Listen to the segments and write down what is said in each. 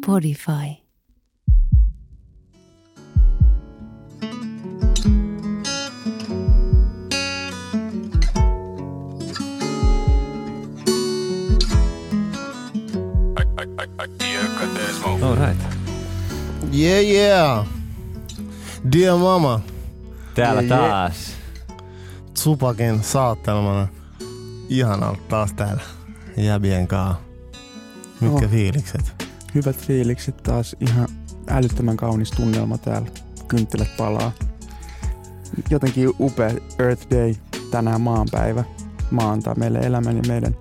Podify. All right. Yeah, yeah. Dear mama, Täällä Jee, jee. taas. Tupakin saattelmana. Ihanalta taas täällä jäbien kaa. Mitkä Oh. fiilikset? Hyvät fiilikset taas. Ihan älyttömän kaunis tunnelma täällä. Kynttilät palaa. Jotenkin upea Earth Day. Tänään maanpäivä. Maa antaa meille elämän ja meidän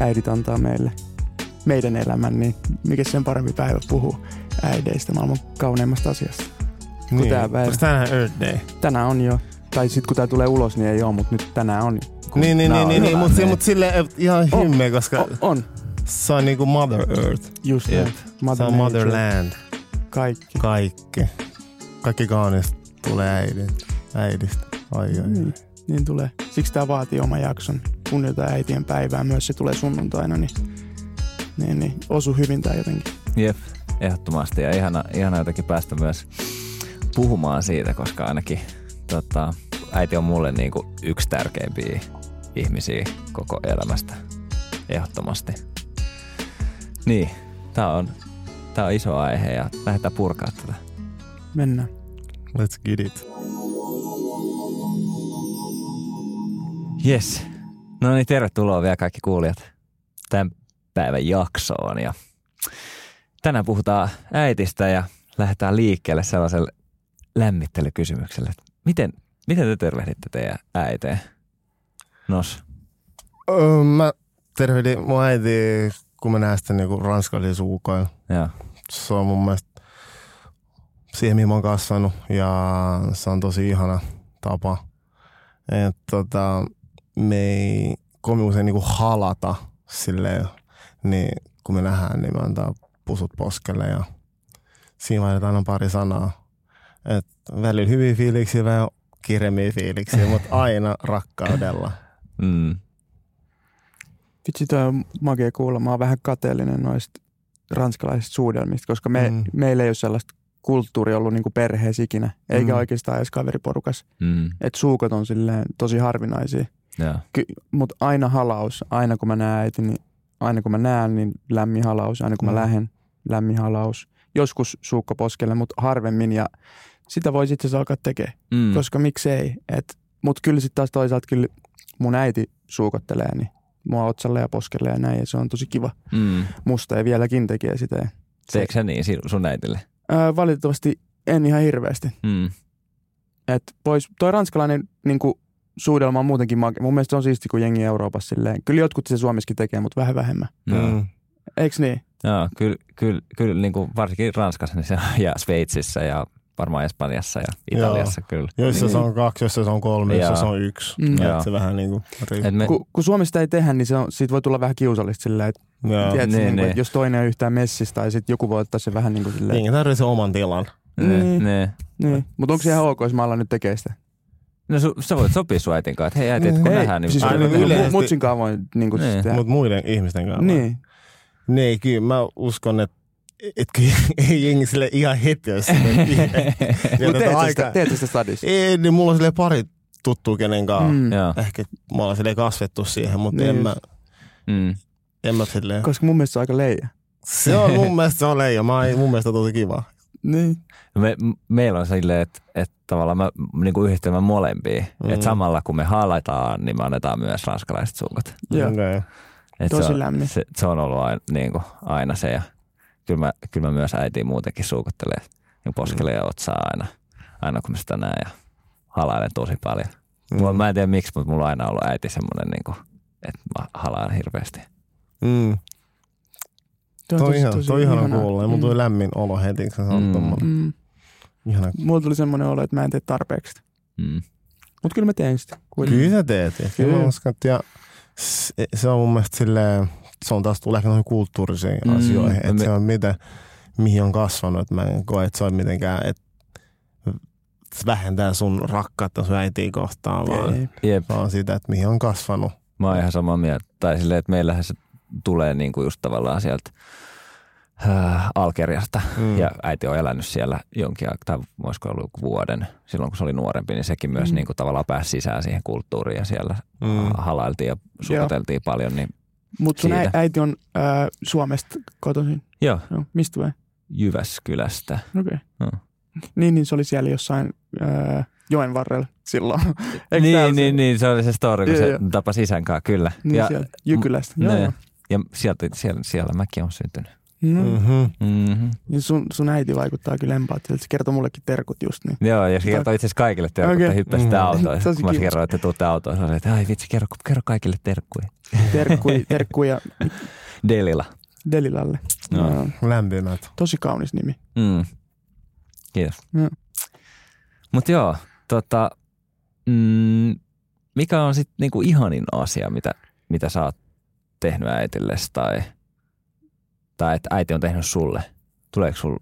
äidit antaa meille meidän elämän, niin mikä sen parempi päivä puhuu äideistä maailman kauneimmasta asiasta. Niin. päivä. Tänään Earth Day? Tänään on jo, tai sitten kun tää tulee ulos, niin ei ole, mutta nyt tänään on. Niin, niin, niin, on niin, niin mutta niin. mut silleen et ihan On. hymmeä, koska O, on, se on niinku Mother Earth. just Jep. näin. Se Mother on Nature, Motherland. Kaikki. Kaikki. Kaikki kaunista tulee äidin, äidistä. Ai, ai, ai. Niin, niin tulee. Siksi tämä vaatii oma jakson. Kunnioita äitien päivää. Myös se tulee sunnuntaina, niin, niin, niin osu hyvin tää jotenkin. Jep, ehdottomasti. Ja ihana, ihana jotenkin päästä myös puhumaan siitä, koska ainakin tota, äiti on mulle niinku yksi tärkeimpiä ihmisiä koko elämästä. Ehdottomasti. Niin, tää on, tää on iso aihe ja lähdetään purkaa tätä. Mennään. Let's get it. Yes. No niin, tervetuloa vielä kaikki kuulijat tämän päivän jaksoon. Ja tänään puhutaan äitistä ja lähdetään liikkeelle sellaiselle lämmittelykysymykselle. että Miten, miten te tervehditte teidän äiteen? Nos. Öö, mä tervehdin mun äiti, kun mä näen sitä niinku ranskalaisilla suukoilla. Joo. Se on mun mielestä siihen, mihin mä oon kasvanut ja se on tosi ihana tapa. Et tota, me ei kovin usein niinku halata silleen, niin kun me nähdään, niin me antaa pusut poskelle ja siinä vaihdetaan aina pari sanaa. Et välillä hyviä fiiliksiä, vähän kiremmiä fiiliksiä, mutta aina rakkaudella. Mm. Vitsi, toi on makea kuulla. Mä oon vähän kateellinen noista ranskalaisista suudelmista, koska me, Mm. meillä ei ole sellaista kulttuuria ollut niinku perheessä ikinä, eikä Mm. oikeastaan edes kaveriporukas. Mm. Et suukot on silleen tosi harvinaisia. Joo. Mutta aina halaus, aina kun mä näen äiti, niin aina kun mä näen, niin lämmin halaus. Aina kun Mm. mä lähden, lämmin halaus. Joskus suukko poskelle, mutta harvemmin. Ja sitä voi sitten alkaa tekemään, Mm. koska miksei. Mutta kyllä sitten taas toisaalta kyllä mun äiti suukottelee, niin mua otsalle ja poskelle ja näin. Ja se on tosi kiva Mm. musta ja vieläkin tekee sitä. Teekö se niin sun äitille? ää, valitettavasti en ihan hirveästi. Mm. Et pois, toi ranskalainen niin suudelma on muutenkin make. Mun mielestä se on siisti, kun jengi Euroopassa silleen. Kyllä jotkut se Suomessakin tekee, mutta vähän vähemmän. Mm. Eiks niin? Joo, kyllä, kyllä, kyllä niin kuin varsinkin Ranskassa niin se, ja Sveitsissä ja varmaan Espanjassa ja Italiassa Joo. kyllä. Joissa se Niin. on kaksi, joissa se on kolme, joissa se on yksi. Mm. Joo. Et se vähän niinku riippuu. Et me, Kun, kun Suomesta ei tehdä, niin se on, siitä voi tulla vähän kiusallista silleen, että tiedätkö, niin, niin, niin, niin. että jos toinen on yhtään messissä tai sitten joku voi ottaa se vähän niin kuin silleen. Jengi tarvitsee sen oman tilan. ne, Niin. ne. Niin. Mutta onko se ihan ok, jos mä alan nyt tekee sitä? No su, sä voit sopia sun äitin kanssa, että hei äiti, et kun Ei, nähdään, niin siis Aina niin yleisesti- Mutsin kanssa voi niin kuin Niin. tehdä. Mutta muiden ihmisten kanssa. Niin. Niin, kyllä mä uskon, että et, kyllä ei jengi sille ihan heti, jos Mutta teet, sä sitä, teet sä sitä stadissa? Ei, niin mulla on sille pari tuttua, kenen kanssa. Mm. Ehkä mä oon silleen kasvettu siihen, mutta Niin en, mä, Mm. en mä silleen. Koska mun mielestä se on aika leija. Se on mun mielestä se on leija. Mä, mun mielestä on tosi kiva. Niin. Me, meillä on silleen, että, että tavallaan mä niin kuin yhdistelmän molempia. Mm. Että samalla kun me haalataan, niin me annetaan myös ranskalaiset suukot. Joo. Okay. Et Tosi se on, lämmin. Se, se on ollut aina, niin kuin, aina se. Ja kyllä, mä, kyllä mä myös äitiin muutenkin suukottelee niin poskelee ja otsaa aina, aina kun mä sitä näen ja halailen tosi paljon. Mm. Mulla, mä en tiedä miksi, mutta mulla on aina ollut äiti semmoinen, niin kuin, että mä halaan hirveästi. Mm. Toi Toi, ihan, toi ihana ihanaa. kuulla. Ja mun tuli lämmin olo heti, kun sä sanot Mm. Mm. Ihana. Mulla tuli semmoinen olo, että mä en tee tarpeeksi. Mm. Mutta kyllä mä teen sitä. kuitenkin. Kyllä sä teet. Ja kyllä. Kyllä. Mä uskon, että ja se, se on mun mielestä silleen, se on taas tulee ehkä noihin kulttuurisiin Mm. asioihin. Että Me- se on miten, mihin on kasvanut. Että mä en koe, että se on mitenkään, että vähentää sun rakkautta sun äitiä kohtaan, vaan. Jep. vaan sitä, että mihin on kasvanut. Mä oon ihan samaa mieltä. Tai silleen, että meillähän se tulee niinku just tavallaan sieltä äh, Algeriasta Mm. ja äiti on elänyt siellä jonkin aikaa, tai voisiko ollut joku vuoden, silloin kun se oli nuorempi, niin sekin myös Mm. niinku tavallaan pääsi sisään siihen kulttuuriin ja siellä Mm. mm. halailtiin ja sukoteltiin paljon. Niin, Mutta sun Siitä. äiti on ää, Suomesta kotoisin. joo, Joo, mistä vai? Jyväskylästä. Okei. Joo. Niin, niin se oli siellä jossain ää, joen varrella silloin. Eikö niin, se- niin, niin, se oli se story, kun Joo, se joo. tapasi isän kanssa, kyllä. Niin ja, siellä Jykylästä. ne- Joo, joo. ja sieltä, siellä, siellä mäkin olen syntynyt. No, Mm-hmm. Mm-hmm. niin sun, sun äiti vaikuttaa kyllä empaattiselta. Se kertoi mullekin terkut just niin. Joo, ja se kertoi itse asiassa kaikille terkkuja, Okei. okay. hyppäsitte Mm. autoon. Tosi Kun mä kerroin, että tuutte autoon, se oli, että ai vitsi, kerro, kerro kaikille terkkuja. Terkkui, terkkuja Delila. Delilalle. Joo. Joo. Lämpimät. Tosi kaunis nimi. Mm. Kiitos. Joo. Mutta joo, tota, mm, mikä on sitten niinku ihanin asia, mitä, mitä sä oot tehnyt äitillesi tai, tai että äiti on tehnyt sulle? Tuleeko sul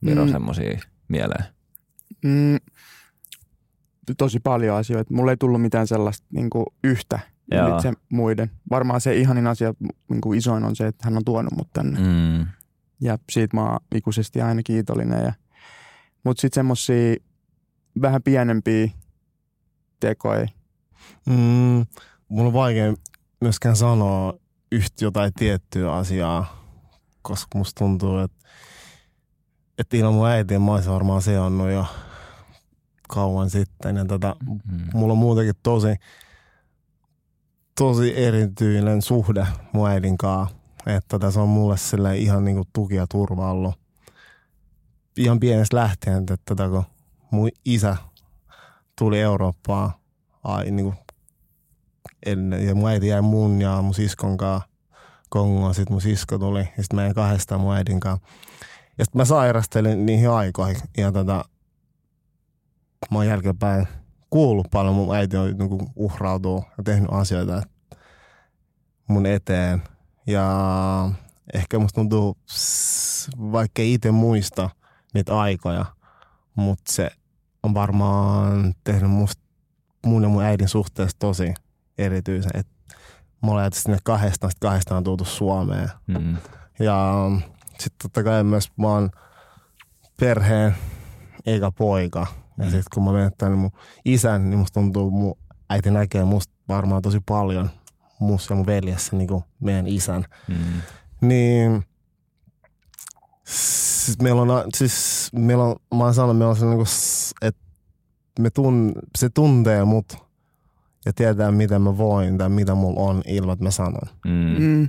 Miro Mm. mm. semmosia mieleen? Mm, tosi paljon asioita. Mulla ei tullut mitään sellaista niin kuin yhtä Joo. ylitse muiden. Varmaan se ihanin asia, niin kuin isoin on se, että hän on tuonut mut tänne. Mm. Mm. Ja siitä mä oon ikuisesti aina kiitollinen. Ja, mutta sitten semmosia vähän pienempiä tekoja. Mm, mulla on vaikea myöskään sanoa yhtä jotain tiettyä asiaa, koska musta tuntuu, että, että ilman mun äitiä mä olisin varmaan seonnut jo kauan sitten. Ja tota, Mm. mulla on muutenkin tosi, tosi erityinen suhde mun äidin kanssa. Että se on mulle sille ihan niinku tuki ja turva ollut. Ihan pienestä lähtien, että tota, kun mun isä tuli Eurooppaan ai, niinku, ennen, ja mun äiti jäi mun ja mun siskon kanssa Kongoon. Sitten mun sisko tuli ja sitten meidän kahdestaan mun äidin kanssa. Ja sitten mä sairastelin niihin aikoihin ja tota, mä oon jälkeenpäin kuullut paljon. Mun äiti on niinku uhrautuu ja tehnyt asioita mun eteen. Ja ehkä musta tuntuu, vaikka itse muista niitä aikoja, mutta se on varmaan tehnyt musta, mun ja mun äidin suhteessa tosi erityisen. Et me ollaan sinne kahdestaan, sit kahdestaan tultu Suomeen. Mm. Ja sitten totta kai myös mä oon perheen eikä poika. Ja Mm. sitten kun mä menen tänne mun isän, niin musta tuntuu, mun äiti näkee musta varmaan tosi paljon musta ja mun veljessä niin kuin meidän isän. Mm. Niin siis meillä on, siis meillä on, mä oon sanonut, meillä on se niinku, s- että me tun, se tuntee mut ja tietää mitä mä voin tai mitä mulla on ilman, että mä sanon. Mm. Mm.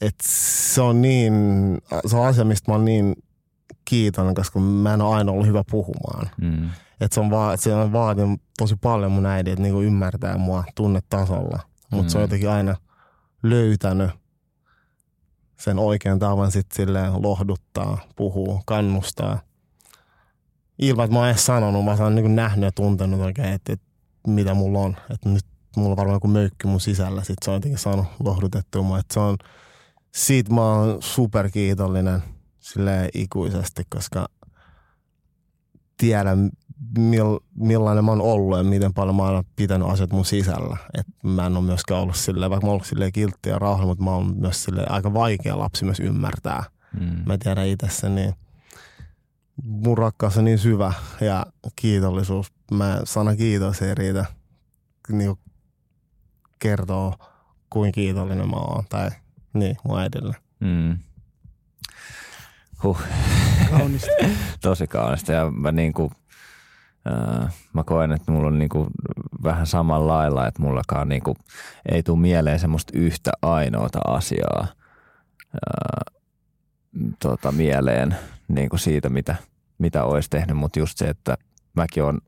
Et se on niin, se on asia, mistä mä oon niin kiitollinen, koska mä en ole aina ollut hyvä puhumaan. Mm. Et se on, va- se on vaatinut tosi paljon mun äidin, että niinku ymmärtää mua tunnetasolla. Mutta se on Mm. jotenkin aina löytänyt sen oikean tavan sitten silleen lohduttaa, puhuu, kannustaa. Ilman, että mä oon edes sanonut, mä oon niin nähnyt ja tuntenut oikein, että, että mitä mulla on. Että nyt mulla on varmaan joku möykky mun sisällä, sit se on jotenkin saanut lohdutettua mua. Että se on, siitä mä oon superkiitollinen silleen ikuisesti, koska tiedän mill, millainen mä oon ollut ja miten paljon mä oon pitänyt asiat mun sisällä. Et mä en ole myöskään ollut silleen, vaikka mä oon ollut silleen kiltti ja rauhallinen, mutta mä oon myös silleen aika vaikea lapsi myös ymmärtää. Mm. Mä tiedän itse sen, niin mun rakkaus on niin syvä ja kiitollisuus. Mä sana kiitos ei riitä niin kertoo, kuin kiitollinen mä oon. Tai niin, mun äidille. Mm. Huh. Kaunista. tosi kaunista ja mä niinku, äh, mä koen, että mulla on niinku vähän samalla lailla, että mullakaan niinku ei tule mieleen semmoista yhtä ainoata asiaa äh, tota, mieleen niinku siitä, mitä, mitä olisi tehnyt, mutta just se, että mäkin on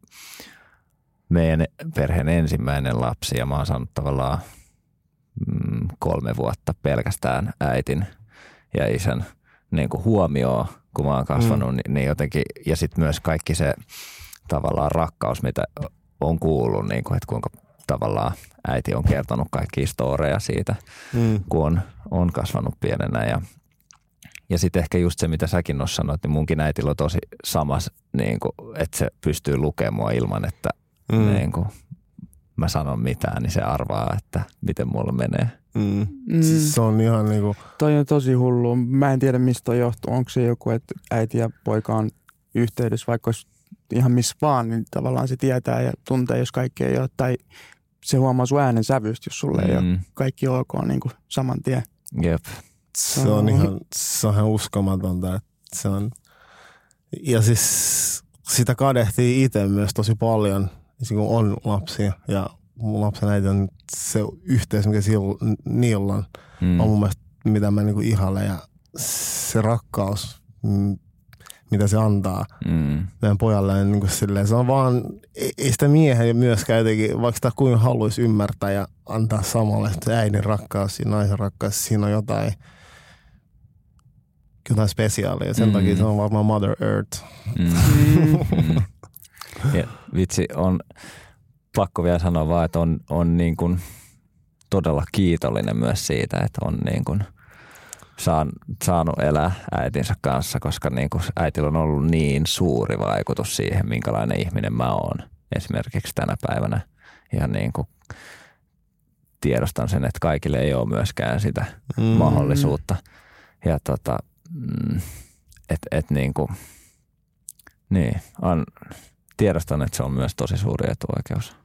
meidän perheen ensimmäinen lapsi ja mä oon saanut tavallaan mm, kolme vuotta pelkästään äitin ja isän niin kuin huomioon, kun mä oon kasvanut, mm. niin, niin jotenkin, ja sitten myös kaikki se tavallaan rakkaus, mitä on kuullut, niin kuin, että kuinka tavallaan äiti on kertonut kaikki storeja siitä, Mm. kun on, on kasvanut pienenä ja Ja sitten ehkä just se, mitä säkin on sanoit, niin munkin äitillä on tosi samas, niin kuin, että se pystyy lukemaan ilman, että mm. niin kuin, mä sanon mitään, niin se arvaa, että miten mulla menee. Mm. Mm. Se on ihan niinku... Toi on tosi hullu. Mä en tiedä, mistä toi johtuu. Onko se joku, että äiti ja poika on yhteydessä, vaikka olisi ihan missä vaan, niin tavallaan se tietää ja tuntee, jos kaikki ei ole. Tai se huomaa sun äänen sävystä, jos sulle mm. ei ole kaikki ok niin kuin saman tien. Jep. Se on ihan, se on ihan uskomatonta. Että se on, ja siis sitä kadehtii itse myös tosi paljon, kun on lapsia. Ja mun lapsen äiti on se yhteys, mikä sillä, niillä on, mm. on mun mielestä, mitä mä niinku ihailen. Ja se rakkaus, mitä se antaa mm. meidän pojalle. Niin kuin silleen, se on vaan, ei sitä miehen myöskään jotenkin, vaikka sitä kuin haluaisi ymmärtää ja antaa samalle, että äidin rakkaus ja naisen rakkaus, siinä on jotain, jotain spesiaalia. Sen mm. takia se on varmaan Mother Earth. Mm. mm. ja, vitsi, on pakko vielä sanoa vaan, että on, on niin kuin todella kiitollinen myös siitä, että on niin kuin – saan, saanut elää äitinsä kanssa, koska niin kuin äitillä on ollut niin suuri vaikutus siihen, minkälainen ihminen mä oon esimerkiksi tänä päivänä. Ja niin kuin tiedostan sen, että kaikille ei ole myöskään sitä mm. mahdollisuutta. Ja tota, mm, että et niin kuin, niin, on, tiedostan, että se on myös tosi suuri etuoikeus.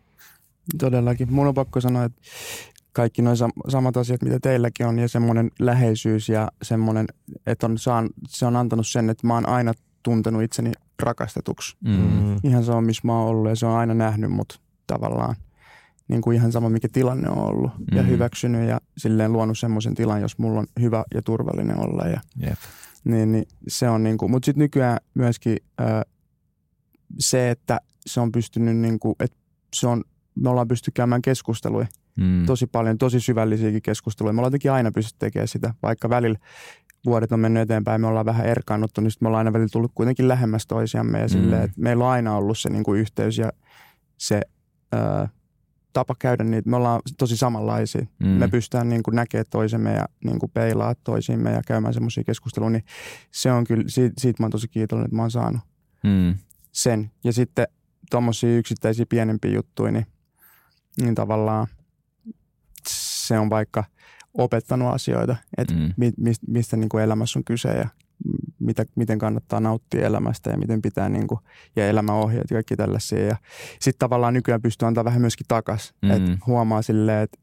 Todellakin. Mun on pakko sanoa, että kaikki nuo samat asiat, mitä teilläkin on, ja semmoinen läheisyys ja semmoinen, että on, saan, se on antanut sen, että mä oon aina tuntenut itseni rakastetuksi. Mm. Ihan sama, missä mä oon ollut, ja se on aina nähnyt mut tavallaan niin kuin ihan sama, mikä tilanne on ollut, mm. ja hyväksynyt ja silleen luonut semmoisen tilan, jos mulla on hyvä ja turvallinen olla. Ja, yep. niin, niin se on niin kuin, mutta sitten nykyään myöskin äh, se, että se on pystynyt, niin kuin, että se on, me ollaan pysty käymään keskusteluja mm. tosi paljon, tosi syvällisiäkin keskusteluja. Me ollaan jotenkin aina pystytty tekemään sitä, vaikka välillä vuodet on mennyt eteenpäin, me ollaan vähän erkaannuttu, niin me ollaan aina välillä tullut kuitenkin lähemmäs toisiamme ja mm. silleen, että meillä on aina ollut se niin kuin yhteys ja se ää, tapa käydä niitä. Me ollaan tosi samanlaisia. Mm. Me pystytään niin kuin näkemään toisemme ja niin kuin peilaa toisiimme ja käymään semmoisia keskusteluja, niin se on kyllä, siitä, siitä mä oon tosi kiitollinen, että mä oon saanut mm. sen. Ja sitten tuommoisia yksittäisiä pienempiä juttuja, niin, niin tavallaan – se on vaikka opettanut asioita, että mm. mi, mistä niin kuin elämässä on kyse ja mitä, miten kannattaa nauttia elämästä ja miten pitää niin kuin, ja elämäohjeet ja kaikki tällaisia. Ja sitten tavallaan nykyään pystyy antaa vähän myöskin takas, mm. että huomaa silleen, että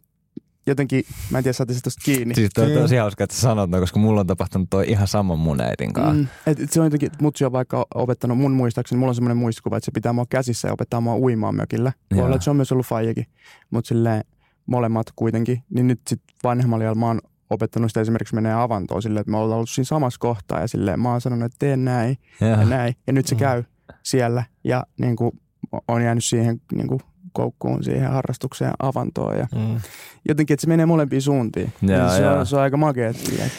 jotenkin, mä en tiedä, saatiin tuosta kiinni. Siis toi on tosi hauska, että sä sanot no, koska mulla on tapahtunut toi ihan sama mun äitin kanssa. Mm, et, et se on jotenkin, mutsi on vaikka opettanut mun muistaakseni, mulla on semmoinen muistikuva, että se pitää mua käsissä ja opettaa mua uimaan mökillä. Voi olla, että se on myös ollut faijakin, mutta silleen, molemmat kuitenkin, niin nyt sitten vanhemmalla mä oon opettanut sitä esimerkiksi menee avantoon silleen, että me ollaan ollut siinä samassa kohtaa ja silleen mä oon sanonut, että teen näin ja, ja näin. Ja nyt se mm. käy siellä ja niin kuin, on jäänyt siihen niin kuin, koukkuun siihen harrastukseen avantoon. Ja mm. Jotenkin, että se menee molempiin suuntiin. Ja, se, ja. On, se on aika makea.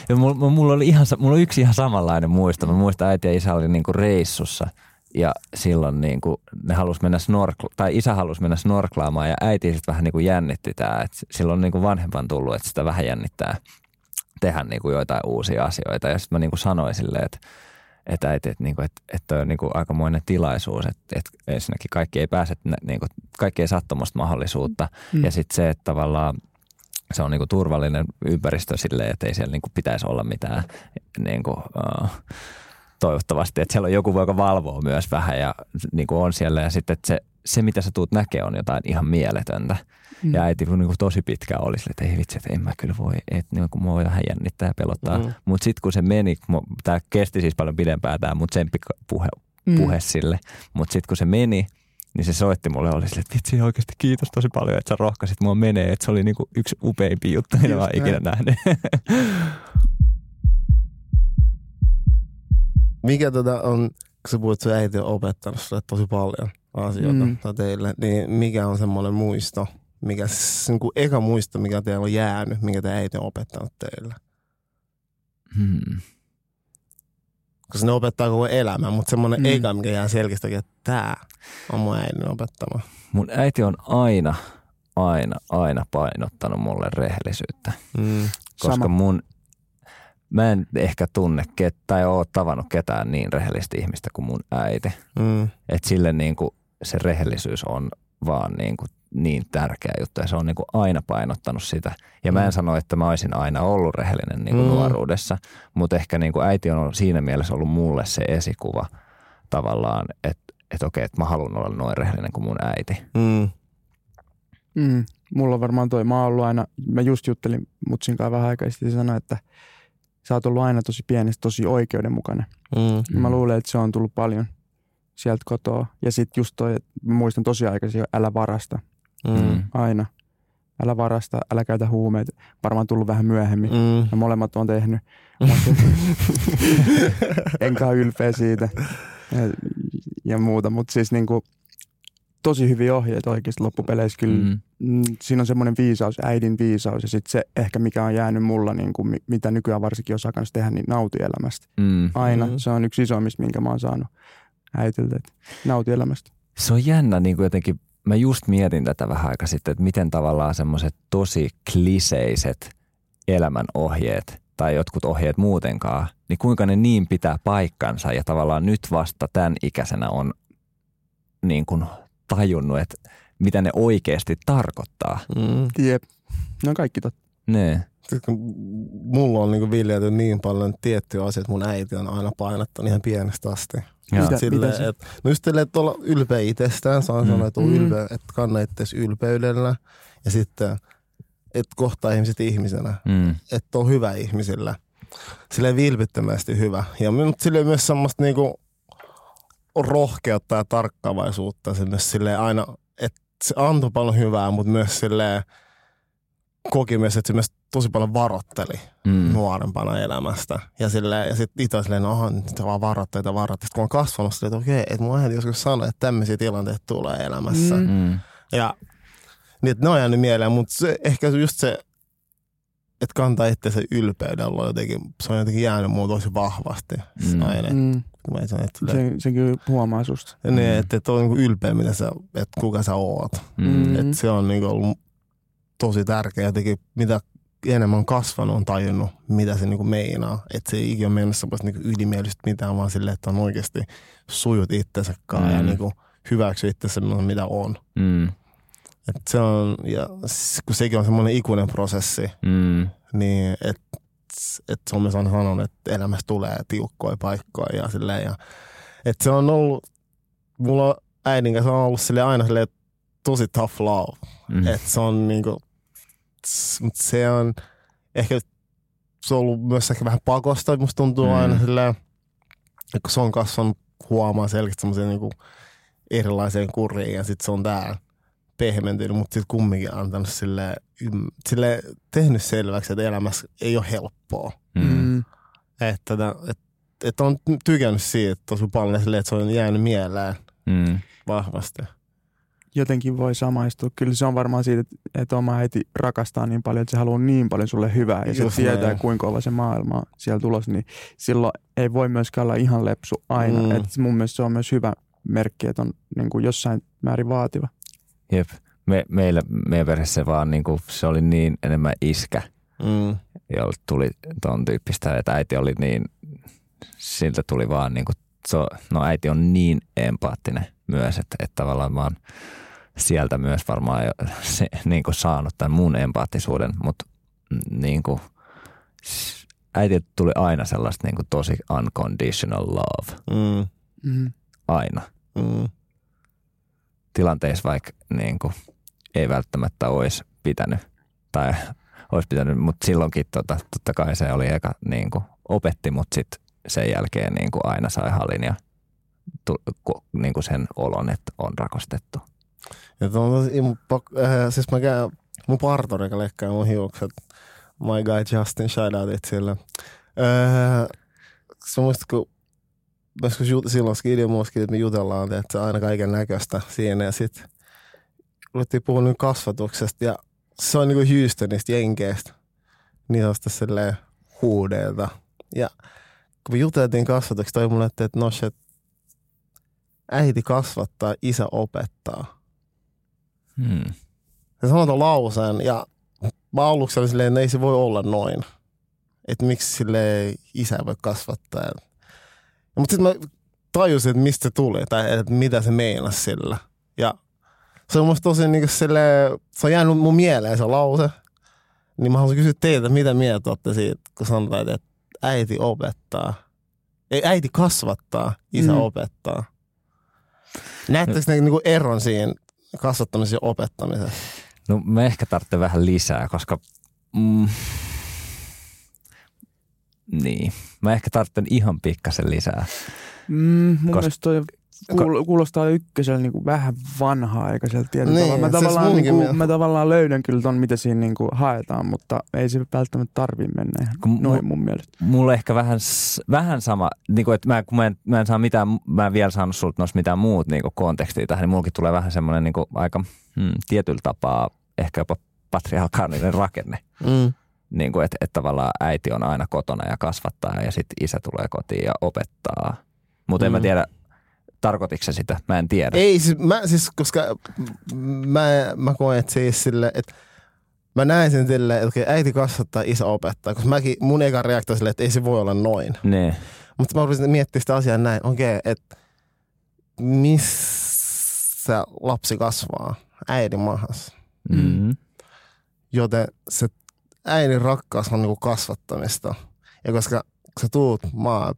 Ja mulla, mulla, oli ihan, mulla oli yksi ihan samanlainen muisto. Mä muistan, äiti ja isä oli niinku reissussa – ja silloin niin kuin ne halus mennä snorkla- tai isä halusi mennä snorklaamaan ja äiti sitten vähän niin kuin jännitti tämä. Että silloin niin kuin vanhempan tullut, että sitä vähän jännittää tehdä niin kuin joitain uusia asioita. Ja sitten mä niin kuin sanoin silleen, että, että äiti, että, niin kuin, että, että on niin kuin aikamoinen tilaisuus, että, että ensinnäkin kaikki ei pääse, niin kuin, kaikki ei saa mahdollisuutta. Mm. Ja sitten se, että tavallaan se on niinku turvallinen ympäristö silleen, että ei siellä niinku pitäisi olla mitään niinku, uh, toivottavasti, että siellä on joku, joka valvoo myös vähän ja niin kuin on siellä. Ja sitten että se, se, mitä sä tuut näkee, on jotain ihan mieletöntä. Mm. Ja äiti niin kuin tosi pitkään oli sille, että ei vitsi, että en mä kyllä voi, että niin kuin mua vähän jännittää ja pelottaa. Mm. Mutta sitten kun se meni, tämä kesti siis paljon pidempään tämä mun puhe, mm. puhe sille, mutta sitten kun se meni, niin se soitti mulle oli sille, että vitsi oikeasti kiitos tosi paljon, että sä rohkasit mua menee. Että se oli niinku yksi upeimpi juttu, mitä mä oon ikinä nähnyt. Mikä tota on, kun sä puhut, sun äiti on opettanut sulle tosi paljon asioita mm. teille, niin mikä on semmoinen muisto, mikä niin kuin eka muisto, mikä teillä on jäänyt, mikä te äiti on opettanut teille? Hmm. Koska ne opettaa koko elämän, mutta semmoinen mm. eka, mikä jää selkeästi, että tämä on mun äidin opettama. Mun äiti on aina, aina, aina painottanut mulle rehellisyyttä. Mm. Koska Sama. mun mä en ehkä tunne ket, tai ole tavannut ketään niin rehellistä ihmistä kuin mun äiti. Mm. Että sille niin kuin se rehellisyys on vaan niin, kuin niin tärkeä juttu ja se on niin kuin aina painottanut sitä. Ja mä en Mm. sano, että mä olisin aina ollut rehellinen niin kuin Mm. nuoruudessa, mutta ehkä niin kuin äiti on ollut siinä mielessä ollut mulle se esikuva tavallaan, että että okei, että mä haluan olla noin rehellinen kuin mun äiti. Mm. Mm, mulla on varmaan toi, mä oon ollut aina, mä just juttelin mutsin kanssa vähän aikaa sitten, se sanoi, että sä oot ollut aina tosi pienestä tosi oikeudenmukainen. Mm. Mm. Mä luulen, että se on tullut paljon sieltä kotoa. Ja sitten just toi, että mä muistan tosi aikaisin älä varasta, Mm. aina. Älä varasta, älä käytä huumeita. Varmaan tullut vähän myöhemmin. Mm. Mm. Ja molemmat on tehnyt. Enkä ole ylpeä siitä ja, ja muuta. Mutta siis niinku, tosi hyviä ohjeita oikeasti loppupeleissä kyllä. Mm. Mm, siinä on semmoinen viisaus, äidin viisaus ja sitten se ehkä mikä on jäänyt mulla, niin kuin, mi- mitä nykyään varsinkin osaa kanssa tehdä, niin nauti elämästä. Mm. Aina. Mm. Se on yksi isoimmista, minkä mä oon saanut äitiltä, että nauti elämästä. Se on jännä niin kuin jotenkin, mä just mietin tätä vähän aika sitten, että miten tavallaan semmoiset tosi kliseiset elämänohjeet tai jotkut ohjeet muutenkaan, niin kuinka ne niin pitää paikkansa ja tavallaan nyt vasta tämän ikäisenä on niin kuin tajunnut, että mitä ne oikeasti tarkoittaa. Mm. Jep. Ne on kaikki totta. Ne. Kun mulla on niinku viljelty niin paljon tiettyjä asioita, mun äiti on aina painottanut ihan pienestä asti. Ja, Mitä- Silleen, se- et, no just silleen, että olla ylpeä itsestään, saa Mm. sanoa, että, on Mm. ylpeä, että kanna itseäsi ylpeydellä. Ja sitten, että kohtaa ihmiset ihmisenä, mm, että on hyvä ihmisillä. Silleen vilpittömästi hyvä. Ja mutta silleen myös semmoista niinku rohkeutta ja tarkkaavaisuutta. Myös silleen aina, että se antoi paljon hyvää, mutta myös silleen koki myös, että se myös tosi paljon varotteli mm, nuorempana elämästä. Ja, silleen, ja sitten itse silleen, no nyt vaan varoitteita, varoitteita. Sitten kun on kasvanut silleen, että okei, että mun äiti joskus sanoi, että tämmöisiä tilanteita tulee elämässä. Mm. Mm. Ja niin, että ne on jäänyt mieleen, mutta se, ehkä se just se, että kantaa itseänsä ylpeydellä on jotenkin, se on jotenkin jäänyt muun tosi vahvasti Mm. aina. Mm. Mä sanon, että, Se, se kyllä huomaa susta. mm. niin, että, että on niinku ylpeä, mitä sä, että kuka sä oot. mm, Mm. Että se on niinku ollut tosi tärkeä jotenkin, mitä enemmän kasvanut, on tajunnut, mitä se niinku meinaa. Että se ei ikinä ole mennyt semmoista niinku ylimielistä mitään, vaan silleen, että on oikeasti sujut itsensä kanssa ja Mm. niinku hyväksy itsensä mitä on. mm, Et se on, ja kun sekin on semmoinen ikuinen prosessi, mm, niin että et se on sanonut, että elämässä tulee tiukkoja paikkoja ja silleen. Ja, että se on ollut, mulla äidin kanssa on ollut sille aina silleen tosi tough love. mm, Että se on niinku, s- mut se on ehkä, se on ollut myös ehkä vähän pakosta, musta tuntuu Mm. aina silleen, että kun se on kasvanut huomaa selkeästi semmoiseen niinku erilaiseen kuriin ja sitten se on tää pehmentynyt, mutta sitten kumminkin antanut sille, sille tehnyt selväksi, että elämässä ei ole helppoa. mm, Mm. Että, että, että on tykännyt siitä tosi paljon että se on jäänyt mieleen mm, vahvasti. Jotenkin voi samaistua. Kyllä se on varmaan siitä, että- että oma äiti rakastaa niin paljon, että se haluaa niin paljon sulle hyvää. Ja se Just tietää, näin. kuinka kova se maailma on siellä tulos. Niin silloin ei voi myöskään olla ihan lepsu aina. Mm. Et mun mielestä se on myös hyvä merkki, että on niin kuin jossain määrin vaativa. Jep. Me, meillä, meidän perheessä se vaan niin kuin, se oli niin enemmän iskä, Mm. jolle tuli ton tyyppistä, että äiti oli niin, siltä tuli vaan niin kuin, se, no äiti on niin empaattinen myös, että, että tavallaan mä oon sieltä myös varmaan jo se, niin kuin saanut tämän mun empaattisuuden, mutta niin kuin, äiti tuli aina sellaista niin kuin tosi unconditional love, Mm. Mm. aina. Mm. Tilanteissa vaikka niin kuin, ei välttämättä olisi pitänyt tai olisi pitänyt, mutta silloinkin tota, totta kai se oli eka niin kuin, opetti, mutta sitten sen jälkeen niin kuin aina sai hallin ja niin kuin sen olon, että on rakastettu. Ja tuo on tosi, mun pak- äh, siis mä käyn, mun parturi, joka leikkaa mun hiukset, my guy Justin, shout out sille. Äh, sä muistat, kun kun jut- silloin Skidi ja muuskin, että me jutellaan, että aina kaiken näköistä siinä ja sitten ruvettiin puhua nyt kasvatuksesta ja se on niinku Houstonista, Jenkeistä, niin sellaista silleen huudeilta. Ja kun me juteltiin kasvatuksesta, toi mulle, että, että no äiti kasvattaa, isä opettaa. Hmm. Se sanoi lauseen ja mä aluksi olin silleen, että ei se voi olla noin. että miksi sille isä voi kasvattaa. Ja, mutta sitten mä tajusin, että mistä se tuli tai että mitä se meinasi sillä. Ja se on musta tosi niin sille, se on jäänyt mun mieleen se lause. Niin mä haluaisin kysyä teiltä, mitä mieltä olette siitä, kun sanotaan, että äiti opettaa. Ei, äiti kasvattaa, isä mm. opettaa. Näettekö ne niinku eron siinä kasvattamisessa ja opettamisessa? No me ehkä tarvitsemme vähän lisää, koska mm, niin, mä ehkä tarvitsen ihan pikkasen lisää. Mm, mun Kos- mielestä toi kuul- kuulostaa ykkösellä niin kuin vähän vanhaa-aikaiselta tietyllä niin, tavalla. Mä tavallaan, niin kuin, mä tavallaan löydän kyllä ton, mitä siinä niin kuin haetaan, mutta ei se välttämättä tarvitse mennä ihan kun noin mun mielestä. Mulla ehkä vähän, vähän sama, niin kuin, että mä, kun mä en, mä en saa mitään, mä en vielä saanut sulta noista mitään muut niin kontekstia tähän, niin mullakin tulee vähän semmoinen niin aika hmm, tietyllä tapaa ehkä jopa patriarkaalinen rakenne. Mm. Niin kuin, että, että tavallaan äiti on aina kotona ja kasvattaa ja sitten isä tulee kotiin ja opettaa. Mutta mm. en mä mm. tiedä, tarkoitiko se sitä? Mä en tiedä. Ei, siis, mä, siis koska mä, mä koen, että siis sille, että mä näen sen silleen, että äiti kasvattaa, isä opettaa. Koska mäkin, mun eka reaktio sille, että ei se voi olla noin. Ne. Mutta mä rupesin miettimään sitä asiaa näin. Okei, okay, että missä lapsi kasvaa? Äidin mahassa. Mm-hmm. Joten se äidin rakkaus on niinku kasvattamista. Ja koska kun sä tuut maa,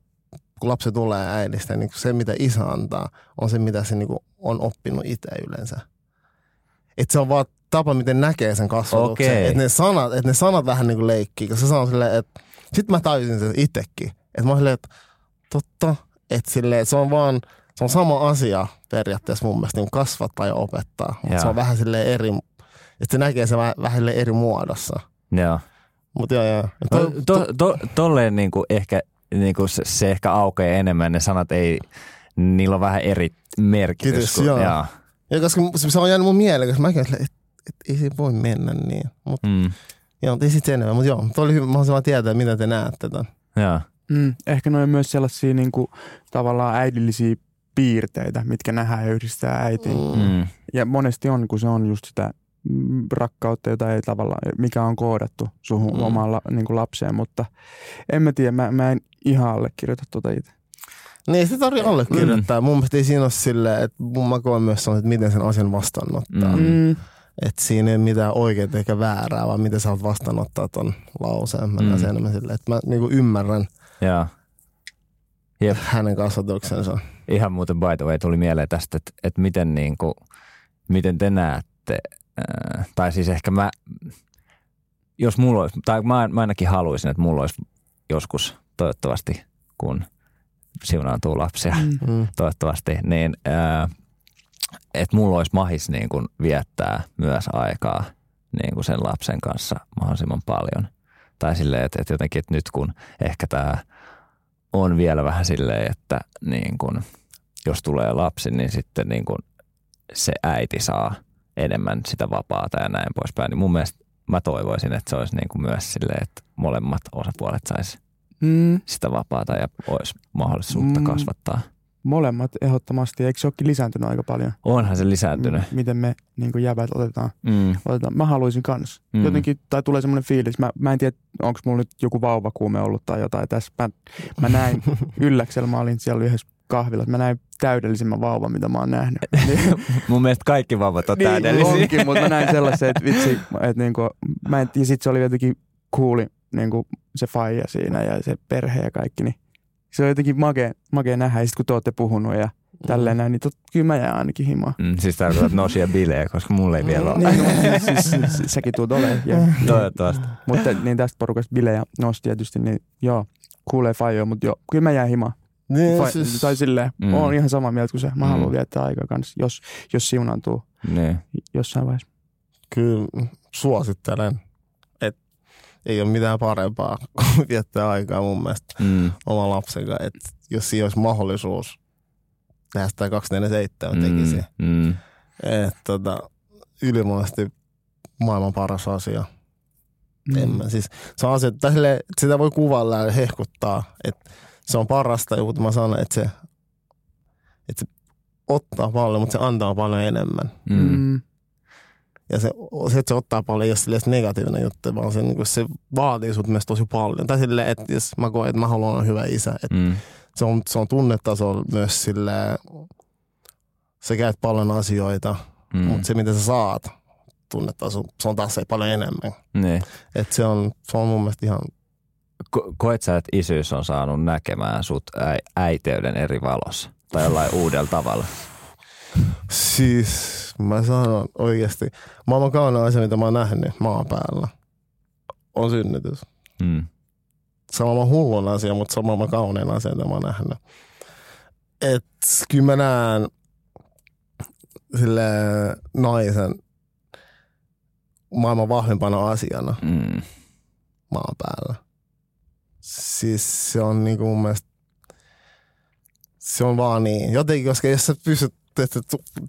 kun lapsi tulee äidistä, niin se mitä isä antaa on se, mitä se niinku on oppinut itse yleensä. Et se on vaan tapa, miten näkee sen kasvatuksen. Okay. Että ne sanat, et ne sanat vähän niinku leikkii. Koska se sanoo silleen, että sit mä tajusin sen itsekin. Että mä oon silleen, että totta. Että silleen, se on vaan, se on sama asia periaatteessa mun mielestä, niin kasvattaa ja opettaa. Mutta se on vähän silleen eri, että se näkee se vähän, vähän eri muodossa. Joo. Mutta joo, joo. To, to, to, tolleen niinku ehkä niinku se, se, ehkä aukeaa enemmän. Ne sanat ei, niillä on vähän eri merkitys. Kiitos, kuin, joo. joo. Ja koska se on jäänyt mun mieleen, koska mäkin että et, et, ei se voi mennä niin. Mut, mm. Joo, ei sitten enemmän. Mutta joo, toi oli hyvä. Mä haluaisin vaan tietää, mitä te näette tämän. Joo. Mm, ehkä noin myös sellaisia niin kuin, tavallaan äidillisiä piirteitä, mitkä nähdään ja yhdistää äitiin. Mm. Ja monesti on, kun se on just sitä rakkautta, jota ei tavallaan, mikä on koodattu suhun mm. omalla niin kuin lapseen, mutta en mä tiedä, mä, mä en ihan allekirjoita tuota itse. Niin, se tarvitse allekirjoittaa. Mm. Mun mielestä ei siinä ole silleen, että mä koen myös sanoa, että miten sen asian vastaanottaa. Mm. Että siinä ei ole mitään oikeaa eikä väärää, vaan miten sä oot vastaanottaa ton lauseen. Mä mm. enemmän silleen, että mä niinku ymmärrän ja. Jep. hänen kasvatuksensa. Ihan muuten by the way tuli mieleen tästä, että, että miten, niinku, miten te näette Äh, tai siis ehkä mä, jos mulla olisi, tai mä, mä ainakin haluaisin, että mulla olisi joskus toivottavasti, kun siunaantuu lapsia, mm. mm. toivottavasti, niin äh, että mulla olisi mahis niin kuin viettää myös aikaa niin kuin sen lapsen kanssa mahdollisimman paljon. Tai silleen, että, että jotenkin, että nyt kun ehkä tämä on vielä vähän silleen, että niin kuin, jos tulee lapsi, niin sitten niin kuin se äiti saa – enemmän sitä vapaata ja näin poispäin. Niin mun mielestä mä toivoisin, että se olisi niin kuin myös silleen, että molemmat osapuolet sais mm. sitä vapaata ja olisi mahdollisuutta mm. kasvattaa. Molemmat ehdottomasti. Eikö se olekin lisääntynyt aika paljon? Onhan se lisääntynyt. M- miten me niin kuin jäbät otetaan. Mm. otetaan. Mä haluaisin kans. Mm. Jotenkin, tai tulee semmoinen fiilis. Mä, mä en tiedä, onko mulla nyt joku vauvakuume ollut tai jotain tässä. Mä, mä näin ylläksellä, mä olin siellä yhdessä kahvilla. Mä näin täydellisimmän vauvan, mitä mä oon nähnyt. Mun mielestä kaikki vauvat on niin, täydellisiä. Onkin, mutta mä näin sellaisen, että vitsi, että niinku, mä en, ja sit se oli jotenkin kuuli niinku se faija siinä ja se perhe ja kaikki, niin se oli jotenkin makea, makea nähdä. Ja sit kun te olette puhunut ja tälleen näin, niin tot, kyllä mä jään ainakin himaan. Mm, siis tarkoitat nosia bileä, koska mulle ei vielä ole. niin, no, siis, siis, siis, säkin tuut olemaan. Ja, Toivottavasti. Mutta niin tästä porukasta bileä nos tietysti, niin joo, kuulee fajoa, mutta joo, kyllä mä jään himaan. Niin, Fa- siis... Tai silleen, mm. on ihan samaa mieltä kuin se. Mä mm. haluan viettää aikaa kanssa, jos, jos siunantuu niin. jossain vaiheessa. Kyllä suosittelen, että ei ole mitään parempaa kuin viettää aikaa mun mielestä mm. oman lapsen kanssa. Että jos siinä olisi mahdollisuus tehdä sitä 247 mm. tekisi. Mm. Että tota, ylimaisesti maailman paras asia. Mm. En mä, siis, se on asia, että sitä voi kuvalla ja hehkuttaa, että se on parasta, joku mä sanon, että se, että se ottaa paljon, mutta se antaa paljon enemmän. Mm. mm. Ja se, se, että se ottaa paljon, ei ole silleen negatiivinen juttu, vaan se, niin kuin, se vaatii sut myös tosi paljon. Tai silleen, että jos mä koen, että mä haluan olla hyvä isä, että Mm. se on, se on tunnetasolla myös silleen, sä käyt paljon asioita, Mm. mm. mutta se mitä sä saat tunnetasolla, se on taas se paljon enemmän. Niin. Et se, on, se on mun mielestä ihan, Ko- koet sä, että isyys on saanut näkemään sut äi- äiteyden eri valossa? Tai jollain uudella tavalla? siis mä sanon oikeasti, maailman kaunein asia, mitä mä oon nähnyt maan päällä, on synnytys. Mm. se on maailman hullun asia, mutta se on maailman kaunein asia, mitä mä oon nähnyt. Et kyllä mä näen sille naisen maailman vahvimpana asiana Mm. maan päällä. Siis se on niinku mun mielestä, se on vaan niin. Jotenkin, koska jos sä pystyt, että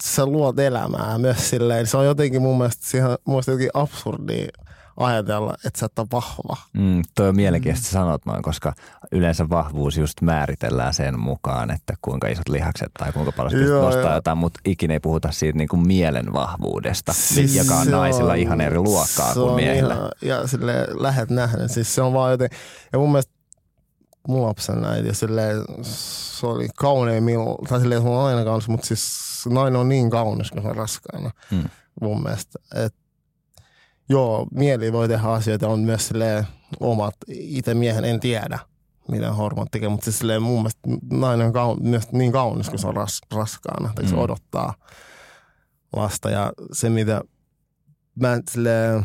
sä luot elämää myös silleen, se on jotenkin mun mielestä, siihen, mun mielestä jotenkin absurdia ajatella, että sä et ole vahva. Mm, toi on mielenkiintoista sanot noin, koska yleensä vahvuus just määritellään sen mukaan, että kuinka isot lihakset tai kuinka paljon pystyt Joo, nostaa joo. jotain, mutta ikinä ei puhuta siitä niin kuin mielen vahvuudesta, Siis joka on naisilla ihan eri luokkaa kuin on miehillä. Ihan, ja sille lähet nähdä. Siis se on vaan joten, ja mun mielestä mun lapsen äiti, silleen, se oli kauneimmillaan, tai silleen, se on aina kaunis, mutta siis nainen on niin kaunis, kun se on raskaana. Mm. Mun mielestä. Et, joo, mieli voi tehdä asioita, on myös silleen omat, itse miehen en tiedä, mitä hormonit tekee, mutta siis silleen mun mielestä nainen on kaun, myös niin kaunis, kun se on ras, raskaana, tai se Mm. odottaa lasta. Ja se, mitä mä silleen,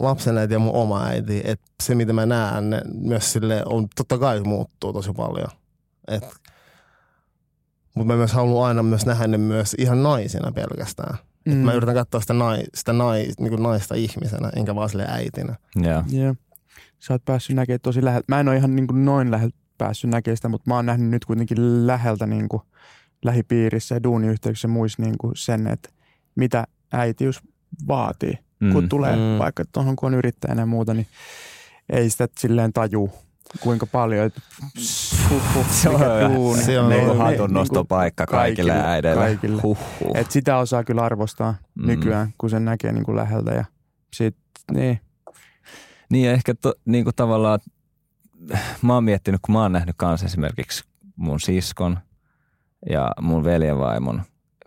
lapsen äiti ja mun oma äiti, että se mitä mä näen, ne myös sille on totta kai muuttuu tosi paljon. Et, mutta mä myös haluan aina myös nähdä ne myös ihan naisina pelkästään. Mm. Mä yritän katsoa sitä, nai, sitä nai, niin kuin naista ihmisenä, enkä vaan sille äitinä. Joo. Joo. Sä oot päässyt näkemään tosi läheltä. Mä en ole ihan niin kuin noin läheltä päässyt näkemään sitä, mutta mä oon nähnyt nyt kuitenkin läheltä niin kuin lähipiirissä ja duuniyhteyksissä muissa niin kuin sen, että mitä äitiys vaatii. Mm. Kun tulee Mm. mm. vaikka tuohon, kun on yrittäjänä ja muuta, niin ei sitä silleen taju kuinka paljon. että Huh, huh, Se on, duuni. se on niin niin- kuin niin- kaikille, kaikille- äideille. kaikille. Huhhuh. Et sitä osaa kyllä arvostaa Mm. nykyään, kun sen näkee niin kuin läheltä. Ja sit, niin. Niin ehkä to, niin kuin tavallaan, mä oon miettinyt, kun mä oon nähnyt kanssa esimerkiksi mun siskon ja mun veljenvaimon,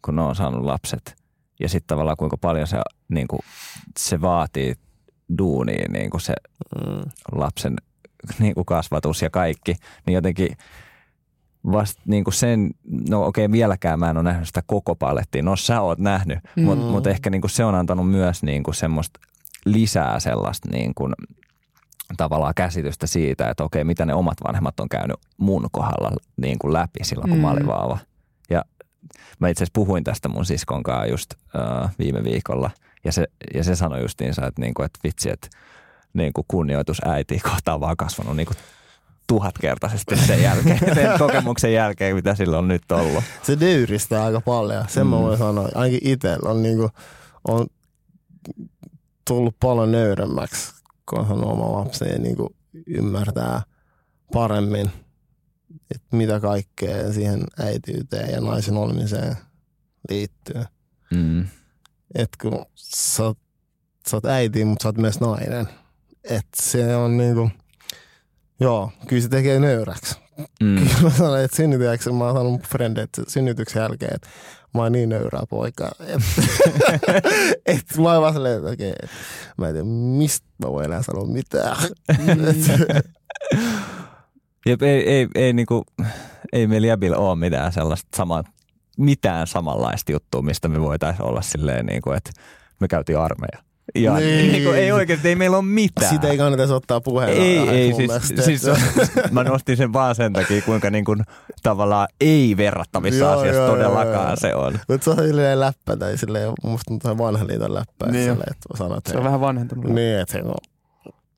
kun ne on saanut lapset. Ja sitten tavallaan kuinka paljon se, niin kuin, se vaatii duuniin niin kuin se Mm. lapsen niin kuin kasvatus ja kaikki, niin jotenkin vasta niin kuin sen, no okei vieläkään mä en ole nähnyt sitä koko palettia, no sä oot nähnyt, mm. mutta mut ehkä niin kuin se on antanut myös niin kuin semmoista lisää sellaista niin kuin tavallaan käsitystä siitä, että okei mitä ne omat vanhemmat on käynyt mun kohdalla niin kuin läpi silloin kun mm. mä olin Mm. vauva. Ja mä itse asiassa puhuin tästä mun siskon kanssa just äh, viime viikolla ja se, ja se sanoi justiinsa, että, niin kuin, että vitsi, että niin kuin kunnioitus äitiä kohtaan vaan kasvanut niin kuin tuhatkertaisesti sen jälkeen, sen kokemuksen jälkeen, mitä sillä on nyt ollut. Se nöyristää aika paljon. Sen mm. mä voin sanoa. Ainakin itsellä on, niinku, on tullut paljon nöyremmäksi, kun on saanut oma lapsi ja niinku ymmärtää paremmin, että mitä kaikkea siihen äitiyteen ja naisen olemiseen liittyy. Mm. että kun sä, oot- sä oot äiti, mutta sä oot myös nainen. Että se on niinku, joo, kyllä se tekee nöyräksi. Mm. Kyllä mä sanoin, että synnytyksessä, mä oon sanonut frendille synnytyksen jälkeen, että mä oon niin nöyrää poika. Että et, mä oon vaan silleen, että okei, okay, mä en tiedä, mistä mä voin enää sanoa mitään. Jep, ei, ei, ei, niinku, ei meillä jäbillä ole mitään sellaista samaa, mitään samanlaista juttua, mistä me voitaisiin olla silleen, niinku, että me käytiin armeija. Ja Niin. niin. niinku, ei oikeasti, ei meillä ole mitään. Sitä ei kannata edes ottaa puheen. ei, ei siis, mielestä, siis mä nostin sen vaan sen takia, kuinka niin kuin, tavallaan ei verrattavissa Joo, asiassa joo, todellakaan joo, se on. Mutta se on silleen läppä tai silleen, musta tuntuu vanhan liiton läppä. Niin. Silleen, että sanot, Se on vähän vanhentunut. Niin, että se on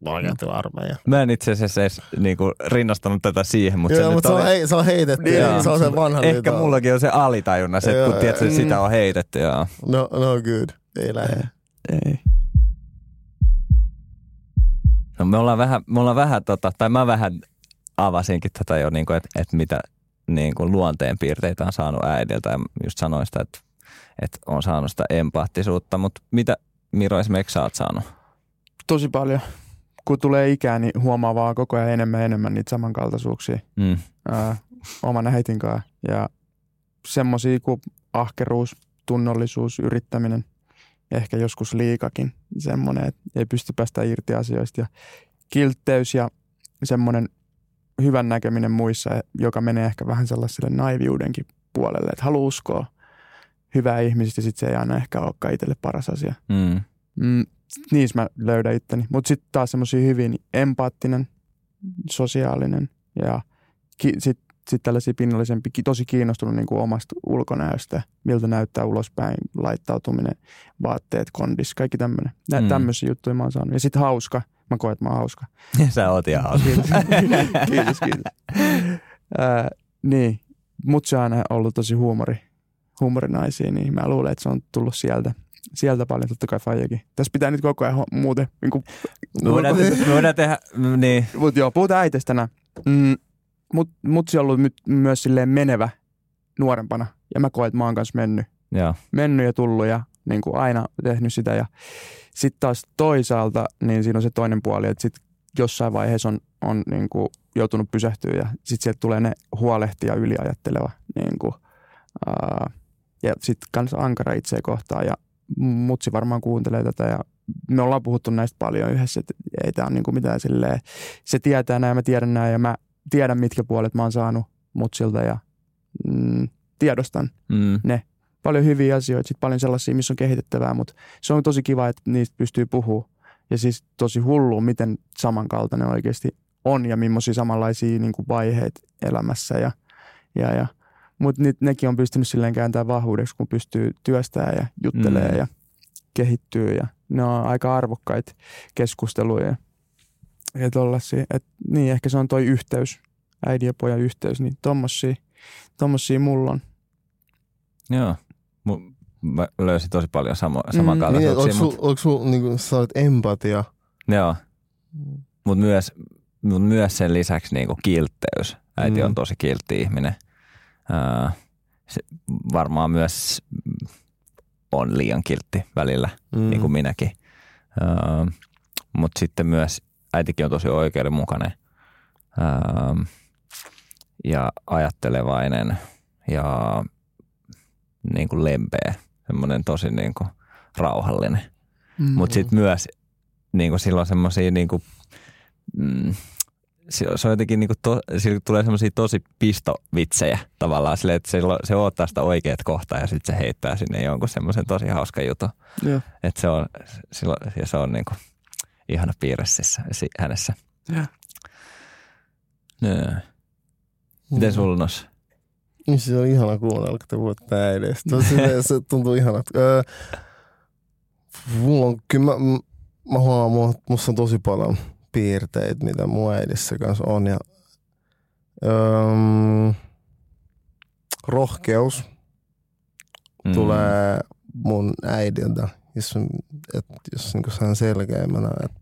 oikeasti armeija. Mä en itse asiassa edes niin kuin, rinnastanut tätä siihen, mutta Joo, se, mutta se, on, oli, hei, se on heitetty. Niin, Niin, se on se vanha ehkä liiton. mullakin on se alitajunna, se, että Joo, kun tiedät, mm. sitä on heitetty. Joo. No, no good. Ei lähde. Ei. No me ollaan vähän, me ollaan vähän tota, tai mä vähän avasinkin tätä jo, niin että, että mitä niin kuin luonteenpiirteitä on saanut äidiltä ja just sanoin sitä, että, että on saanut sitä empaattisuutta, mutta mitä, Miro esimerkiksi sä oot saanut? Tosi paljon. Kun tulee ikää, niin huomaa vaan koko ajan enemmän ja enemmän niitä samankaltaisuuksia Mm. ää, oman äitin kanssa. Ja semmoisia kuin ahkeruus, tunnollisuus, yrittäminen, ehkä joskus liikakin semmoinen, että ei pysty päästä irti asioista. Ja kiltteys ja semmoinen hyvän näkeminen muissa, joka menee ehkä vähän sellaiselle naiviudenkin puolelle, että haluaa uskoa hyvää ihmisistä ja sitten se ei aina ehkä olekaan itselle paras asia. Mm. Mm, niissä mä löydän itteni. Mutta sitten taas semmoisia hyvin empaattinen, sosiaalinen ja ki- sitten sit tällaisia pinnallisempi, tosi kiinnostunut niin kuin omasta ulkonäöstä, miltä näyttää ulospäin, laittautuminen, vaatteet, kondis, kaikki tämmöinen. Nä- Mm. Tämmöisiä juttuja mä oon saanut. Ja sitten hauska. Mä koen, että mä oon hauska. Sä oot ihan hauska. Kiitos, kiitos. kiitos. Ää, niin, mut se on aina ollut tosi huumori, huumorinaisia, niin mä luulen, että se on tullut sieltä. Sieltä paljon, totta kai Fajakin. Tässä pitää nyt koko ajan muuten, niin kuin, Me voidaan, me voidaan tehdä, niin. Mutta joo, puhutaan äitestä tänään. Mm, mut, mutsi on ollut my- myös silleen menevä nuorempana. Ja mä koen, että mä oon kanssa mennyt. Joo. Mennyt ja tullut ja niin kuin aina tehnyt sitä. Ja sitten taas toisaalta, niin siinä on se toinen puoli, että sit jossain vaiheessa on, on niin kuin joutunut pysähtyä ja sitten sieltä tulee ne huolehtia yliajatteleva. Niin kuin, ää, ja sitten kans ankara itseä kohtaan ja mutsi varmaan kuuntelee tätä ja me ollaan puhuttu näistä paljon yhdessä, että ei tämä ole niin kuin mitään silleen, se tietää näin ja mä tiedän näin ja mä tiedän mitkä puolet mä oon saanut mutsilta ja mm, tiedostan Mm. paljon hyviä asioita, sit paljon sellaisia, missä on kehitettävää, mutta se on tosi kiva, että niistä pystyy puhumaan. Ja siis tosi hullu, miten samankaltainen oikeasti on ja millaisia samanlaisia niin kuin vaiheita elämässä. Ja, ja, ja. Mutta nekin on pystynyt silleen kääntämään vahvuudeksi, kun pystyy työstämään ja juttelee Mm. ja kehittyy. Ja ne on aika arvokkaita keskusteluja ja tollasia. Et, niin, ehkä se on toi yhteys, äidin ja pojan yhteys, niin tommosia, tommosia mulla on. Joo. Mu- Mä löysin tosi paljon samo- Mm. Niin, samankaltaisuuksia. onko sul, onko sul niin sä olet empatia? Joo. Mutta myös, mut myös sen lisäksi niinku kiltteys. Äiti Mm. on tosi kiltti ihminen. Ää, se varmaan myös on liian kiltti välillä, Mm. niin kuin minäkin. Mutta sitten myös äitikin on tosi oikeudenmukainen ää, ja ajattelevainen ja niin kuin lempeä, semmoinen tosi niin kuin rauhallinen. Mm. Mutta sitten myös niin kuin silloin semmoisia niin kuin, mm, se on jotenkin niin kuin to, sillä tulee semmoisia tosi pistovitsejä tavallaan silleen, että se, se odottaa sitä oikeat kohtaa ja sitten se heittää sinne jonkun semmoisen tosi hauska jutun. Joo. Että se on, silloin, ja se on niin kuin ihana piirre siis si- hänessä. Joo. Nö. Miten sulla nos? Niin se on ihana kuunnella, kun te puhutte äideistä. Se, tuntuu ihanat. Öö, mulla on, kyllä mä, mä huomaan, mulla, musta on tosi paljon piirteitä, mitä mun äidissä kanssa on. Ja, öö, rohkeus Mm. tulee mun äidiltä, jos, et, jos niin se on selkeämmänä, että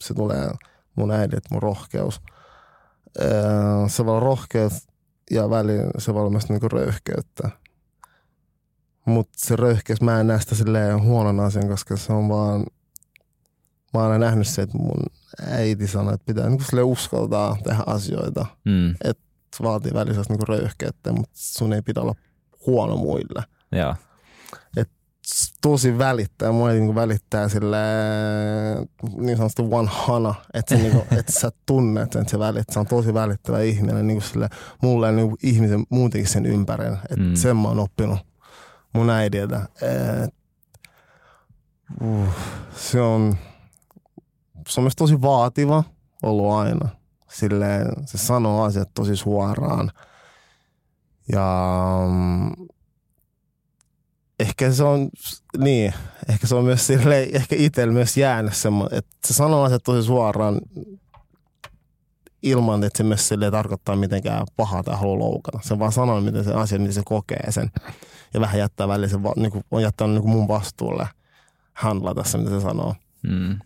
se tulee mun äidiltä, mun rohkeus. Öö, se voi olla rohkeus ja välillä se voi olla myös niinku röyhkeyttä. Mutta se röyhkeys, mä en näe sitä silleen huonon asian, koska se on vaan, mä oon aina nähnyt se, että mun äiti sanoi, että pitää niinku silleen uskaltaa tehdä asioita. Mm. Se vaatii välillä niinku röyhkeyttä, mutta sun ei pidä olla huono muille Joo. Tosi välittää. Mua niin välittää sille niin sanotusti one hana, että, se, niin kuin, että sä tunnet, että se välittää. Se on tosi välittävä ihminen niin sille, mulle ja niin ihmisen muutenkin sen ympärillä. Että Mm. mm. sen mä oon oppinut mun äidiltä. Et, uh, se on, se on myös tosi vaativa ollut aina. Silleen, se sanoo asiat tosi suoraan. Ja mm, ehkä se on, niin, ehkä se on myös sille, ehkä itsellä myös jäänyt semmoinen, että se sanoo asiat tosi suoraan ilman, että se myös sille tarkoittaa mitenkään pahaa tai haluaa loukata. Se vaan sanoo, miten se asia, miten se kokee sen. Ja vähän jättää välillä, se va, niin kuin, on jättänyt niin kuin mun vastuulle handlata se, mitä se sanoo. Mm.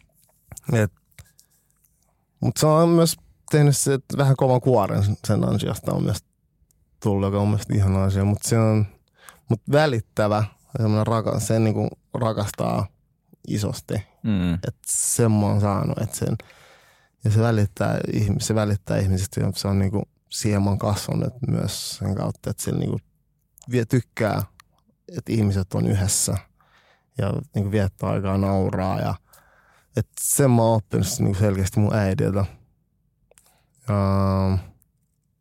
Mutta se on myös tehnyt se, että vähän kovan kuoren sen ansiosta on myös tullut, joka on myös ihana asia. Mutta se on mut välittävä semmoinen rakas, se niin kuin rakastaa isosti. Mm. Et sen mä oon saanut, että sen, ja se välittää, se välittää ihmisistä, ja se on niinku, siihen mä oon kasvanut myös sen kautta, että se niinku vie, tykkää, että ihmiset on yhdessä ja niinku viettää aikaa nauraa ja et sen mä oon oppinut niinku selkeästi mun äidiltä. Ja,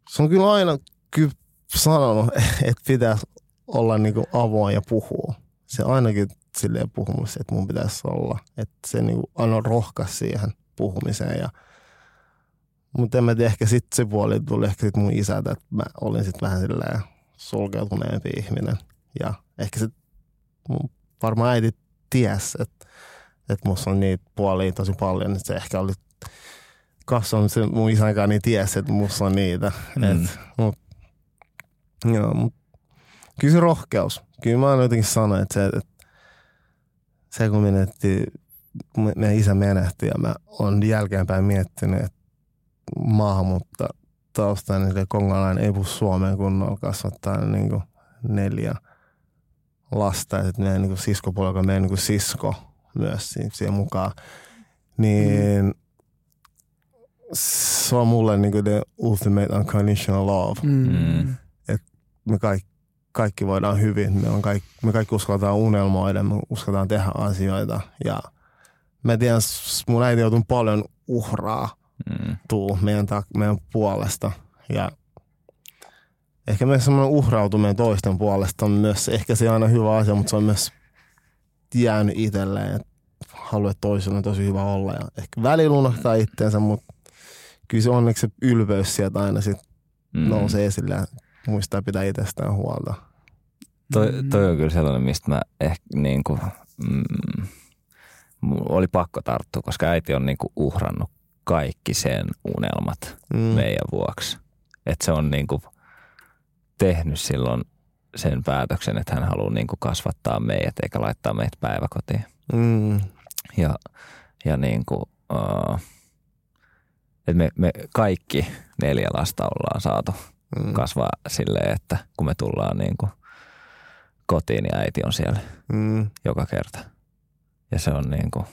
se on kyllä aina kyllä sanonut, että pitäisi olla niinku avoin ja puhua. Se ainakin silleen puhumus, että mun pitäisi olla. Että se niinku aina rohkas siihen puhumiseen. Ja, mutta en mä tiedä, ehkä sitten se puoli tuli ehkä sit mun isältä, että mä olin sitten vähän silleen sulkeutuneempi ihminen. Ja ehkä se mun varmaan äiti ties, että, että musta on niitä puolia tosi paljon, että se ehkä oli kasvanut se mun isän kanssa niin ties, että musta on niitä. Mm. Et, mut, joo, mut, kyllä se rohkeus. Kyllä mä aina jotenkin sanoin, että se, että se kun menetti, me- meidän isä menehti ja mä oon jälkeenpäin miettinyt, että maahanmuutta taustainen niin kongolainen ei puhu suomeen kunnolla kasvattaa niin kuin neljä lasta ja sitten meidän niin siskopuolella meidän niin sisko myös si- siihen mukaan. Niin se on mulle niin kuin the ultimate unconditional love. Mm. Me kaikki, kaikki voidaan hyvin, me, on kaikki, me kaikki uskaltaan unelmoida, me uskaltaan tehdä asioita ja mä tiedän, mun äiti joutuu paljon uhraa Mm. tuu meidän, ta- meidän puolesta. Ja ehkä myös semmoinen uhrautuminen toisten puolesta on myös ehkä se aina hyvä asia, mutta se on myös jäänyt itselleen, että toisella on tosi hyvä olla. Ja ehkä välillä unohtaa itteensä, mutta kyllä se onneksi se ylpeys sieltä aina sit Mm. nousee esille ja muistaa pitää itsestään huolta. Toi, toi on kyllä sellainen, mistä mä ehkä niin kuin, mm, oli pakko tarttua, koska äiti on niin kuin uhrannut kaikki sen unelmat Mm. meidän vuoksi. Että se on niin kuin tehnyt silloin sen päätöksen, että hän haluaa niin kuin kasvattaa meidät eikä laittaa meitä päiväkotiin. Mm. Ja, ja niin kuin, uh, että me, me kaikki neljä lasta ollaan saatu Mm. kasvaa silleen, että kun me tullaan niin kuin kotiin, niin äiti on siellä Mm. joka kerta. Ja se on niin kuin,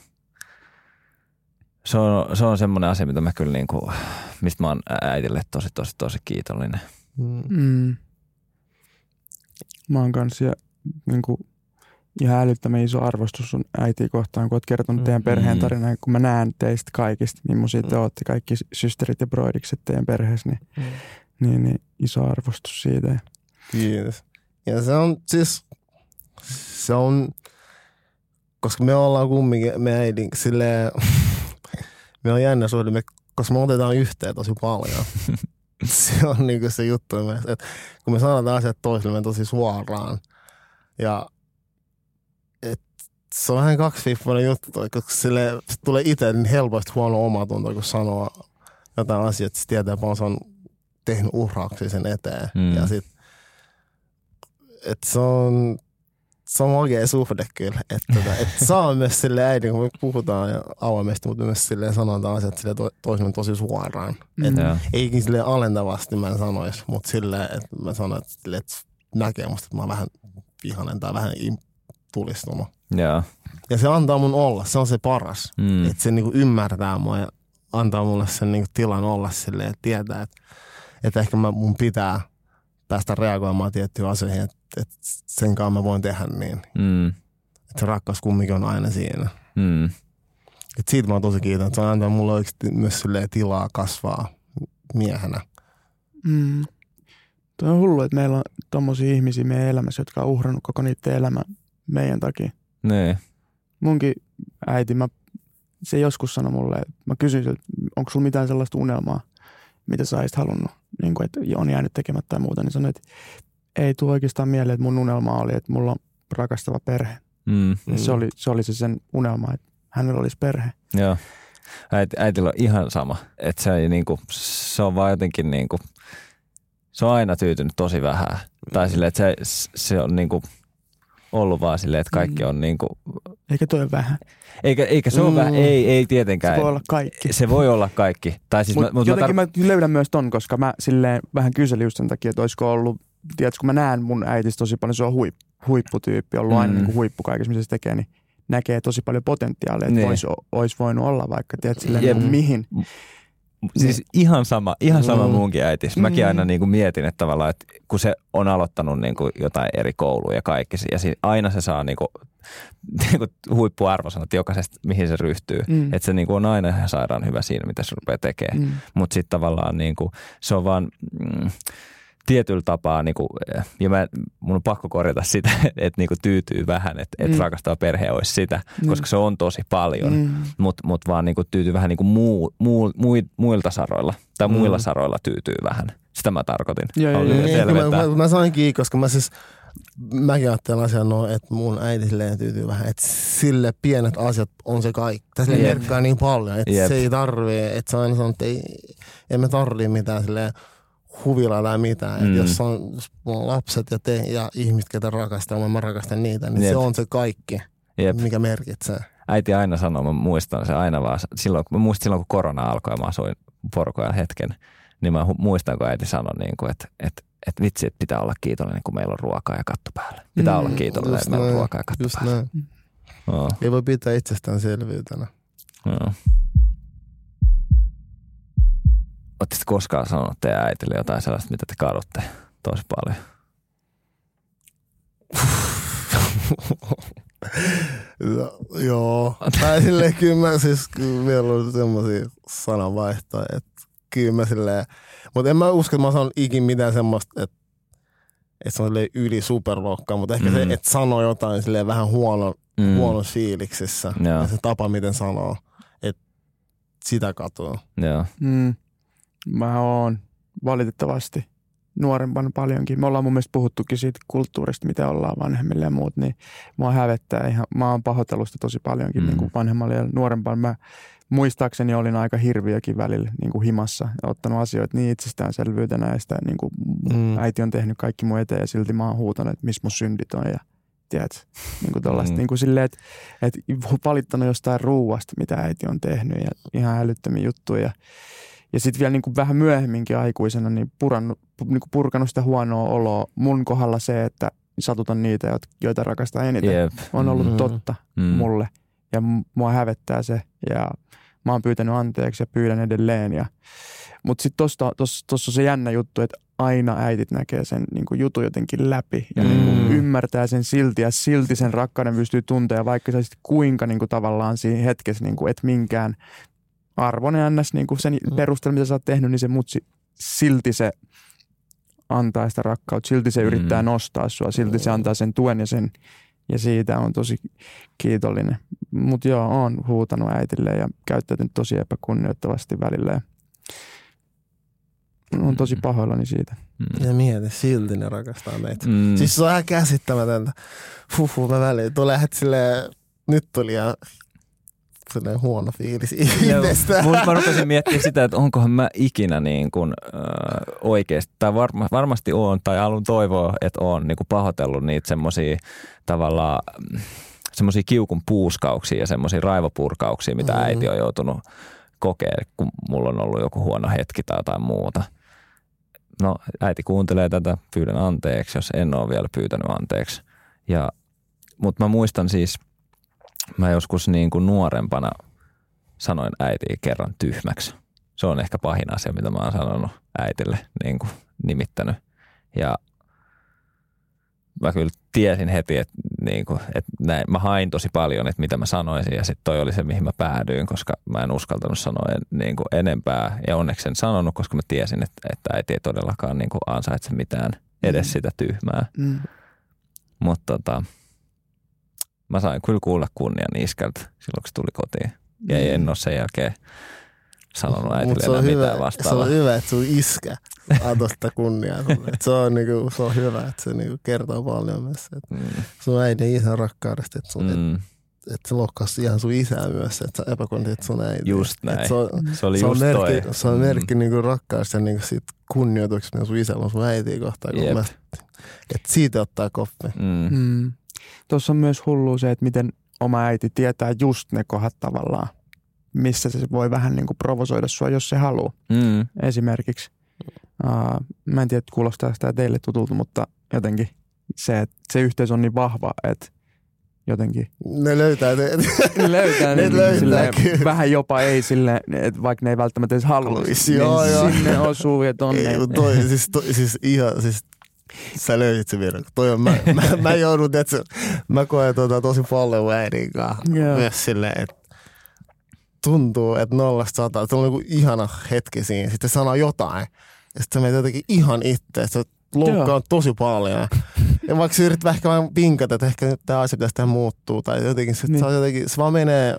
se on, se on semmoinen asia, mitä mä kyllä niin kuin, mistä mä oon äitille tosi, tosi, tosi kiitollinen. Mm. Mm. Mä oon kanssa ja niin kuin, ihan älyttömän iso arvostus sun äitiä kohtaan, kun oot kertonut teidän perheen Mm. tarinaa. Kun mä näen teistä kaikista, millaisia te Mm. ootte, kaikki systerit ja broidikset teidän perheessä, niin, Mm. Niin, niin iso arvostus siitä. Kiitos. Ja se on siis, se on, koska me ollaan kumminkin, me äidin silleen, me on jännä suhde, me, koska me otetaan yhteen tosi paljon. se on niinku se juttu, että kun me sanotaan asiat toisillemme tosi suoraan ja et, se on vähän kaksipiippuinen juttu, koska sille tulee itse niin helposti huono omatunto, kun sanoo jotain asiaa, että se tietää, että se on tehnyt uhrauksia sen eteen. Mm. Ja sit, et se on, se on oikea suhde kyllä. Että tota, et saa myös sille äidin, kun me puhutaan ja avoimesti, mutta myös silleen sanotaan asiat sille to, toisemme tosi suoraan. Et, Mm. Eikin sille alentavasti mä en sanois, mutta silleen, että mä sanon, että, sille, että näkee musta, että mä oon vähän vihanen tai vähän tulistunut. Joo. Ja se antaa mun olla, se on se paras. Mm. Mm. Että se niinku ymmärtää mua ja antaa mulle sen niinku tilan olla silleen, että tietää, että, että ehkä mä, mun pitää päästä reagoimaan tiettyihin asioihin, että, että sen kanssa mä voin tehdä niin. Mm. Että se rakkaus kumminkin on aina siinä. Mm. Et siitä mä oon tosi kiitollinen, että se antaa mulle oikeasti myös tilaa kasvaa miehenä. Mm. Tuo on hullu, että meillä on tommosia ihmisiä meidän elämässä, jotka on uhrannut koko niiden elämän meidän takia. Niin. Munkin äiti, mä, se joskus sanoi mulle, että mä kysyin siltä, onko sulla mitään sellaista unelmaa, mitä sä olisit halunnut, niin kuin, että on jäänyt tekemättä tai muuta, niin sanoi, että ei tule oikeastaan mieleen, että mun unelma oli, että mulla on rakastava perhe. Mm. Mm. Se, oli, se oli se sen unelma, että hänellä olisi perhe. Joo. Äiti, äitillä on ihan sama. Että se, ei niinku, se on vaan jotenkin niinku, se on aina tyytynyt tosi vähän. Tai silleen, että se, se on niinku ollut vaan silleen, että kaikki Mm. on niinku, Eikä toi vähän. eikä, eikä se ole Mm. vähän, ei, ei Se tietenkään. voi olla kaikki. se voi olla kaikki. Tai siis Mutta mä, mut jotenkin mä, mä, löydän myös ton, koska mä silleen vähän kyselin just sen takia, että olisiko ollut, tiedätkö, kun mä näen mun äitistä tosi paljon, se on huip, huipputyyppi, ollut aina Mm. niin kuin huippu kaikessa, mitä se tekee, niin, näkee tosi paljon potentiaalia, että Niin. olisi, olisi voinut olla vaikka, tiedät, silleen, Jep. niin kuin mihin. Siis ihan sama, ihan sama Mm. munkin äiti. Mäkin Mm. aina niin kuin mietin, että tavallaan, että kun se on aloittanut niin kuin jotain eri kouluja ja kaikki, ja aina se saa niin kuin, niin kuin huippuarvosanat jokaisesta, mihin se ryhtyy. Mm. Että se niin kuin on aina ihan sairaan hyvä siinä, mitä se rupeaa tekemään. Mm. Mutta sitten tavallaan niin kuin, se on vaan mm, tietyllä tapaa, niin kuin, ja mä, mun on pakko korjata sitä, että niin kuin tyytyy vähän, että et Mm. rakastava perhe olisi sitä, Mm. koska se on tosi paljon Mm. mutta mut vaan niinku tyytyy vähän niinku muu, muu, mui, muilta saroilla tai Mm. muilla saroilla tyytyy vähän. Sitä mä tarkoitin. Joo, joo, joo. Niin, mä, mä, mä sain kiinni, koska mä siis, mäkin ajattelen asian no, että mun äiti silleen tyytyy vähän, että sille pienet asiat on se kaikki. Tässä merkkaa niin paljon, että Jep. se ei tarvii, että se aina sanoo, että ei, emme tarvii mitään silleen huvilla tai mitään. Mm. Mm. Jos, on, jos on lapset ja te ja ihmiset, ketä rakastaa, mä rakastan niitä, niin Jep. se on se kaikki, Jep. mikä merkitsee. Äiti aina sanoo, mä muistan se aina vaan, silloin, mä muistan silloin kun korona alkoi ja mä asuin porukoilla hetken, niin mä muistan kun äiti sanoi, niin kuin, että, että, että vitsi, että pitää olla kiitollinen, kun meillä on ruokaa ja katto päällä. Pitää Mm, olla kiitollinen, just että meillä on ruokaa ja katto Just päällä. näin. Ei voi pitää itsestäänselvyytenä. joo. Oletteko koskaan sanonut teidän äitille jotain sellaista, mitä te kadutte tosi paljon? No, joo. Tai silleen kyllä mä siis, kyllä meillä on semmosia sananvaihtoja, että kyllä mä silleen, mutta en mä usko, että mä sanon ikin mitään semmoista, että että se on silleen yli superluokkaa, mutta ehkä mm. Se, että sanoo jotain silleen vähän huono, Mm. huonossa fiiliksissä. Joo. Ja se tapa, miten sanoo, että sitä katuu. Joo. Mm. Mä oon valitettavasti nuorempana paljonkin. Me ollaan mun mielestä puhuttukin siitä kulttuurista, mitä ollaan vanhemmille ja muut, niin mua hävettää ihan. Mä oon pahoitellut sitä tosi paljonkin Mm. mm. niin kuin vanhemmalle ja nuorempana. Mä muistaakseni olin aika hirviökin välillä niin kuin himassa ja ottanut asioita niin itsestäänselvyytenä ja sitä niin kuin Mm. äiti on tehnyt kaikki mun eteen ja silti mä oon huutanut, että missä mun syndit on ja tiedät, niin kuin tollaista, Mm. mm. niin kuin silleen, että, että valittanut jostain ruuasta, mitä äiti on tehnyt ja ihan älyttömiä juttuja. Ja, sitten vielä niin kuin vähän myöhemminkin aikuisena niin, purannut, niin kuin purkanut sitä huonoa oloa. Mun kohdalla se, että satutan niitä, joit- joita rakastaa eniten, Jep. on ollut Mm. totta Mm. mulle. Ja mua hävettää se ja mä oon pyytänyt anteeksi ja pyydän edelleen. Ja, mutta sitten tuossa tos, tos on se jännä juttu, että aina äitit näkee sen niin kuin jutun jotenkin läpi ja Mm. niin kuin ymmärtää sen silti ja silti sen rakkauden pystyy tuntea, vaikka sä sit kuinka niin kuin tavallaan siinä hetkessä, niin kuin, et minkään arvon ns. Niin kuin sen Mm. perusteella, mitä sä oot tehnyt, niin se mutsi silti se antaa sitä rakkautta, silti se Mm. yrittää nostaa sua, silti se antaa sen tuen ja sen ja siitä on tosi kiitollinen. Mutta joo, oon huutanut äitille ja käyttäytynyt tosi epäkunnioittavasti välillä. Ja on tosi Mm. pahoillani siitä. Mm. Ja mieti, silti ne rakastaa meitä. Mm. Siis se on ihan käsittämätöntä. Huhhuh, mä väliin. Tulee heti silleen, nyt tuli ihan silleen huono fiilis itsestä. Mä rupesin miettimään sitä, että onkohan mä ikinä niin kuin, äh, oikeasti, tai varma, varmasti on, tai alun toivoa, että on niin kuin pahoitellut niitä semmoisia tavallaan semmoisia kiukun puuskauksia ja semmoisia raivopurkauksia, mitä Mm. äiti on joutunut kokea, kun mulla on ollut joku huono hetki tai jotain muuta. No, äiti kuuntelee tätä, pyydän anteeksi, jos en ole vielä pyytänyt anteeksi. Ja, mutta mä muistan siis, mä joskus niin kuin nuorempana sanoin äitiä kerran tyhmäksi. Se on ehkä pahin asia, mitä mä oon sanonut äitille, niin kuin nimittänyt. Ja mä kyllä tiesin heti, että, niin kuin, että näin, mä hain tosi paljon, että mitä mä sanoisin ja sitten toi oli se, mihin mä päädyin, koska mä en uskaltanut sanoa en, niin kuin enempää ja onneksi en sanonut, koska mä tiesin, että, että äiti ei todellakaan niin kuin ansaitse mitään edes Mm. sitä tyhmää. Mm. Mutta tota, mä sain kyllä kuulla kunnian iskältä silloin, kun se tuli kotiin. Ja Mm. en ole sen jälkeen sanonut Mut äitille se on, enää hyvä, mitään se vastaavaa. on hyvä, että sun iskä antoi sitä kunniaa sulle. Et se, on, niinku, se on hyvä, että se niinku kertoo paljon myös että Mm, sun äidin isän rakkaudesta, että, sun, mm. mm, että, se loukkasi ihan sun isää myös, että sä epäkontit sun äiti. just Et näin. se on, Se oli se on just merkki, toi. se on Mm, merkki niinku rakkaudesta ja niinku siitä kunnioituksesta, sun isällä on sun äitiä kohtaan. kun. Mä, että siitä ottaa koppi. Mm, Mm. Tuossa on myös hullu se, että miten oma äiti tietää just ne kohdat tavallaan, missä se voi vähän niin kuin provosoida sua, jos se haluaa. mm, Esimerkiksi, uh, mä en tiedä, kuulostaa sitä teille tutulta, mutta jotenkin se, että se yhteys on niin vahva, että jotenkin. Ne löytää ne. Ne löytää ne, Ne niin löytää silleen, vähän jopa ei sille, että vaikka ne ei välttämättä edes halua, Haluaisi, niin joo, joo. sinne osuu ja tonne. Ei, toi, siis, toi, siis ihan, siis sä löysit se virka. Toi on, mä, mä, mä joudun, että mä koen tuota tosi paljon mun äidin kanssa. Joo. Myös silleen, että tuntuu, että nollasta sataan. Se on joku ihana hetki siinä. Sitten sanoo jotain. Ja sitten sä menet jotenkin ihan itse. Sä loukkaat tosi paljon. Ja vaikka sä yrität ehkä vähän pinkata, että ehkä nyt tämä asia pitäisi tehdä muuttuu. Tai jotenkin, se, Niin. niin. se, jotenkin, se vaan menee,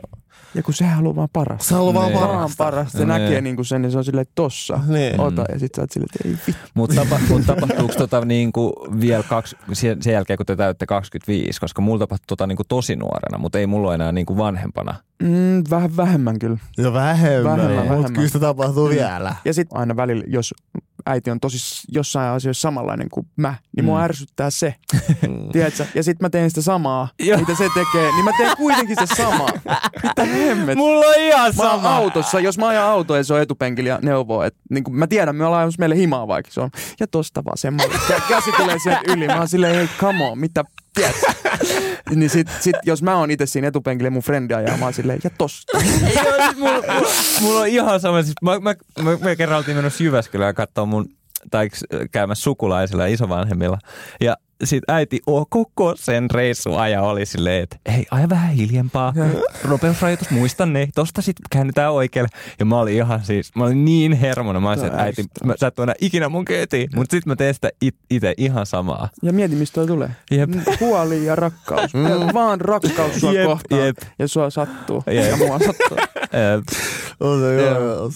Ja kun sehän haluaa vaan parasta. se haluaa vaan Niin. Vaan parasta. parasta. Se Niin. näkee niinku sen, niin se on silleen, että tossa. Niin. Ota. Ja sit sä oot silleen, että ei vittu. Mutta tapa, mut tapahtuuko tota niinku vielä kaksi, sen, sen jälkeen, kun te täytte 25, koska mulla tapahtui tota niinku tosi nuorena, mutta ei mulla enää niinku vanhempana. Mm, vähän vähemmän kyllä. Ja vähemmän, Vähemmän, mutta vähemmän. kyllä sitä tapahtuu Mm. vielä. Ja sitten aina välillä, jos äiti on tosi jossain asioissa samanlainen kuin mä, niin mua Mm. ärsyttää se, Mm. tiedätkö? Ja sitten mä teen sitä samaa, mitä se tekee, niin mä teen kuitenkin se samaa. Mitä hemmet? Mulla on ihan Mä oon autossa, jos mä ajan autoa ja se on etupenkillä ja neuvoo, että niin mä tiedän, me ollaan meille himaa vaikka se on, ja tosta vasemmalle. Kä- käsi tulee sieltä yli, mä oon silleen, hei come on, mitä, tiedätkö? niin sit, sit, jos mä oon itse siinä etupenkillä ja mun frendi ajaa, mä oon silleen, ja tosta. Joo, siis mulla, mulla, mulla on ihan sama. Siis mä, mä, mä, mä kerran oltiin menossa Jyväskylään katsoa mun, tai käymässä sukulaisilla ja isovanhemmilla. Ja sit äiti o, koko sen reissun aja oli silleen, että hei, aja vähän hiljempaa. Nopeusrajoitus, muista ne. Tosta sit käännytään oikealle. Ja mä olin ihan siis, mä olin niin hermona. Mä olisin, että äiti, mä, sä et tuo enää ikinä mun kyytiin. Mut sit mä teen sitä it, itse ihan samaa. Ja mieti, mistä toi tulee. Jep. Mm, Huoli ja rakkaus. Ja Vaan rakkaus sua Jep, kohtaan. jep. Ja sua sattuu. Jep. Ja mua sattuu. Ää, On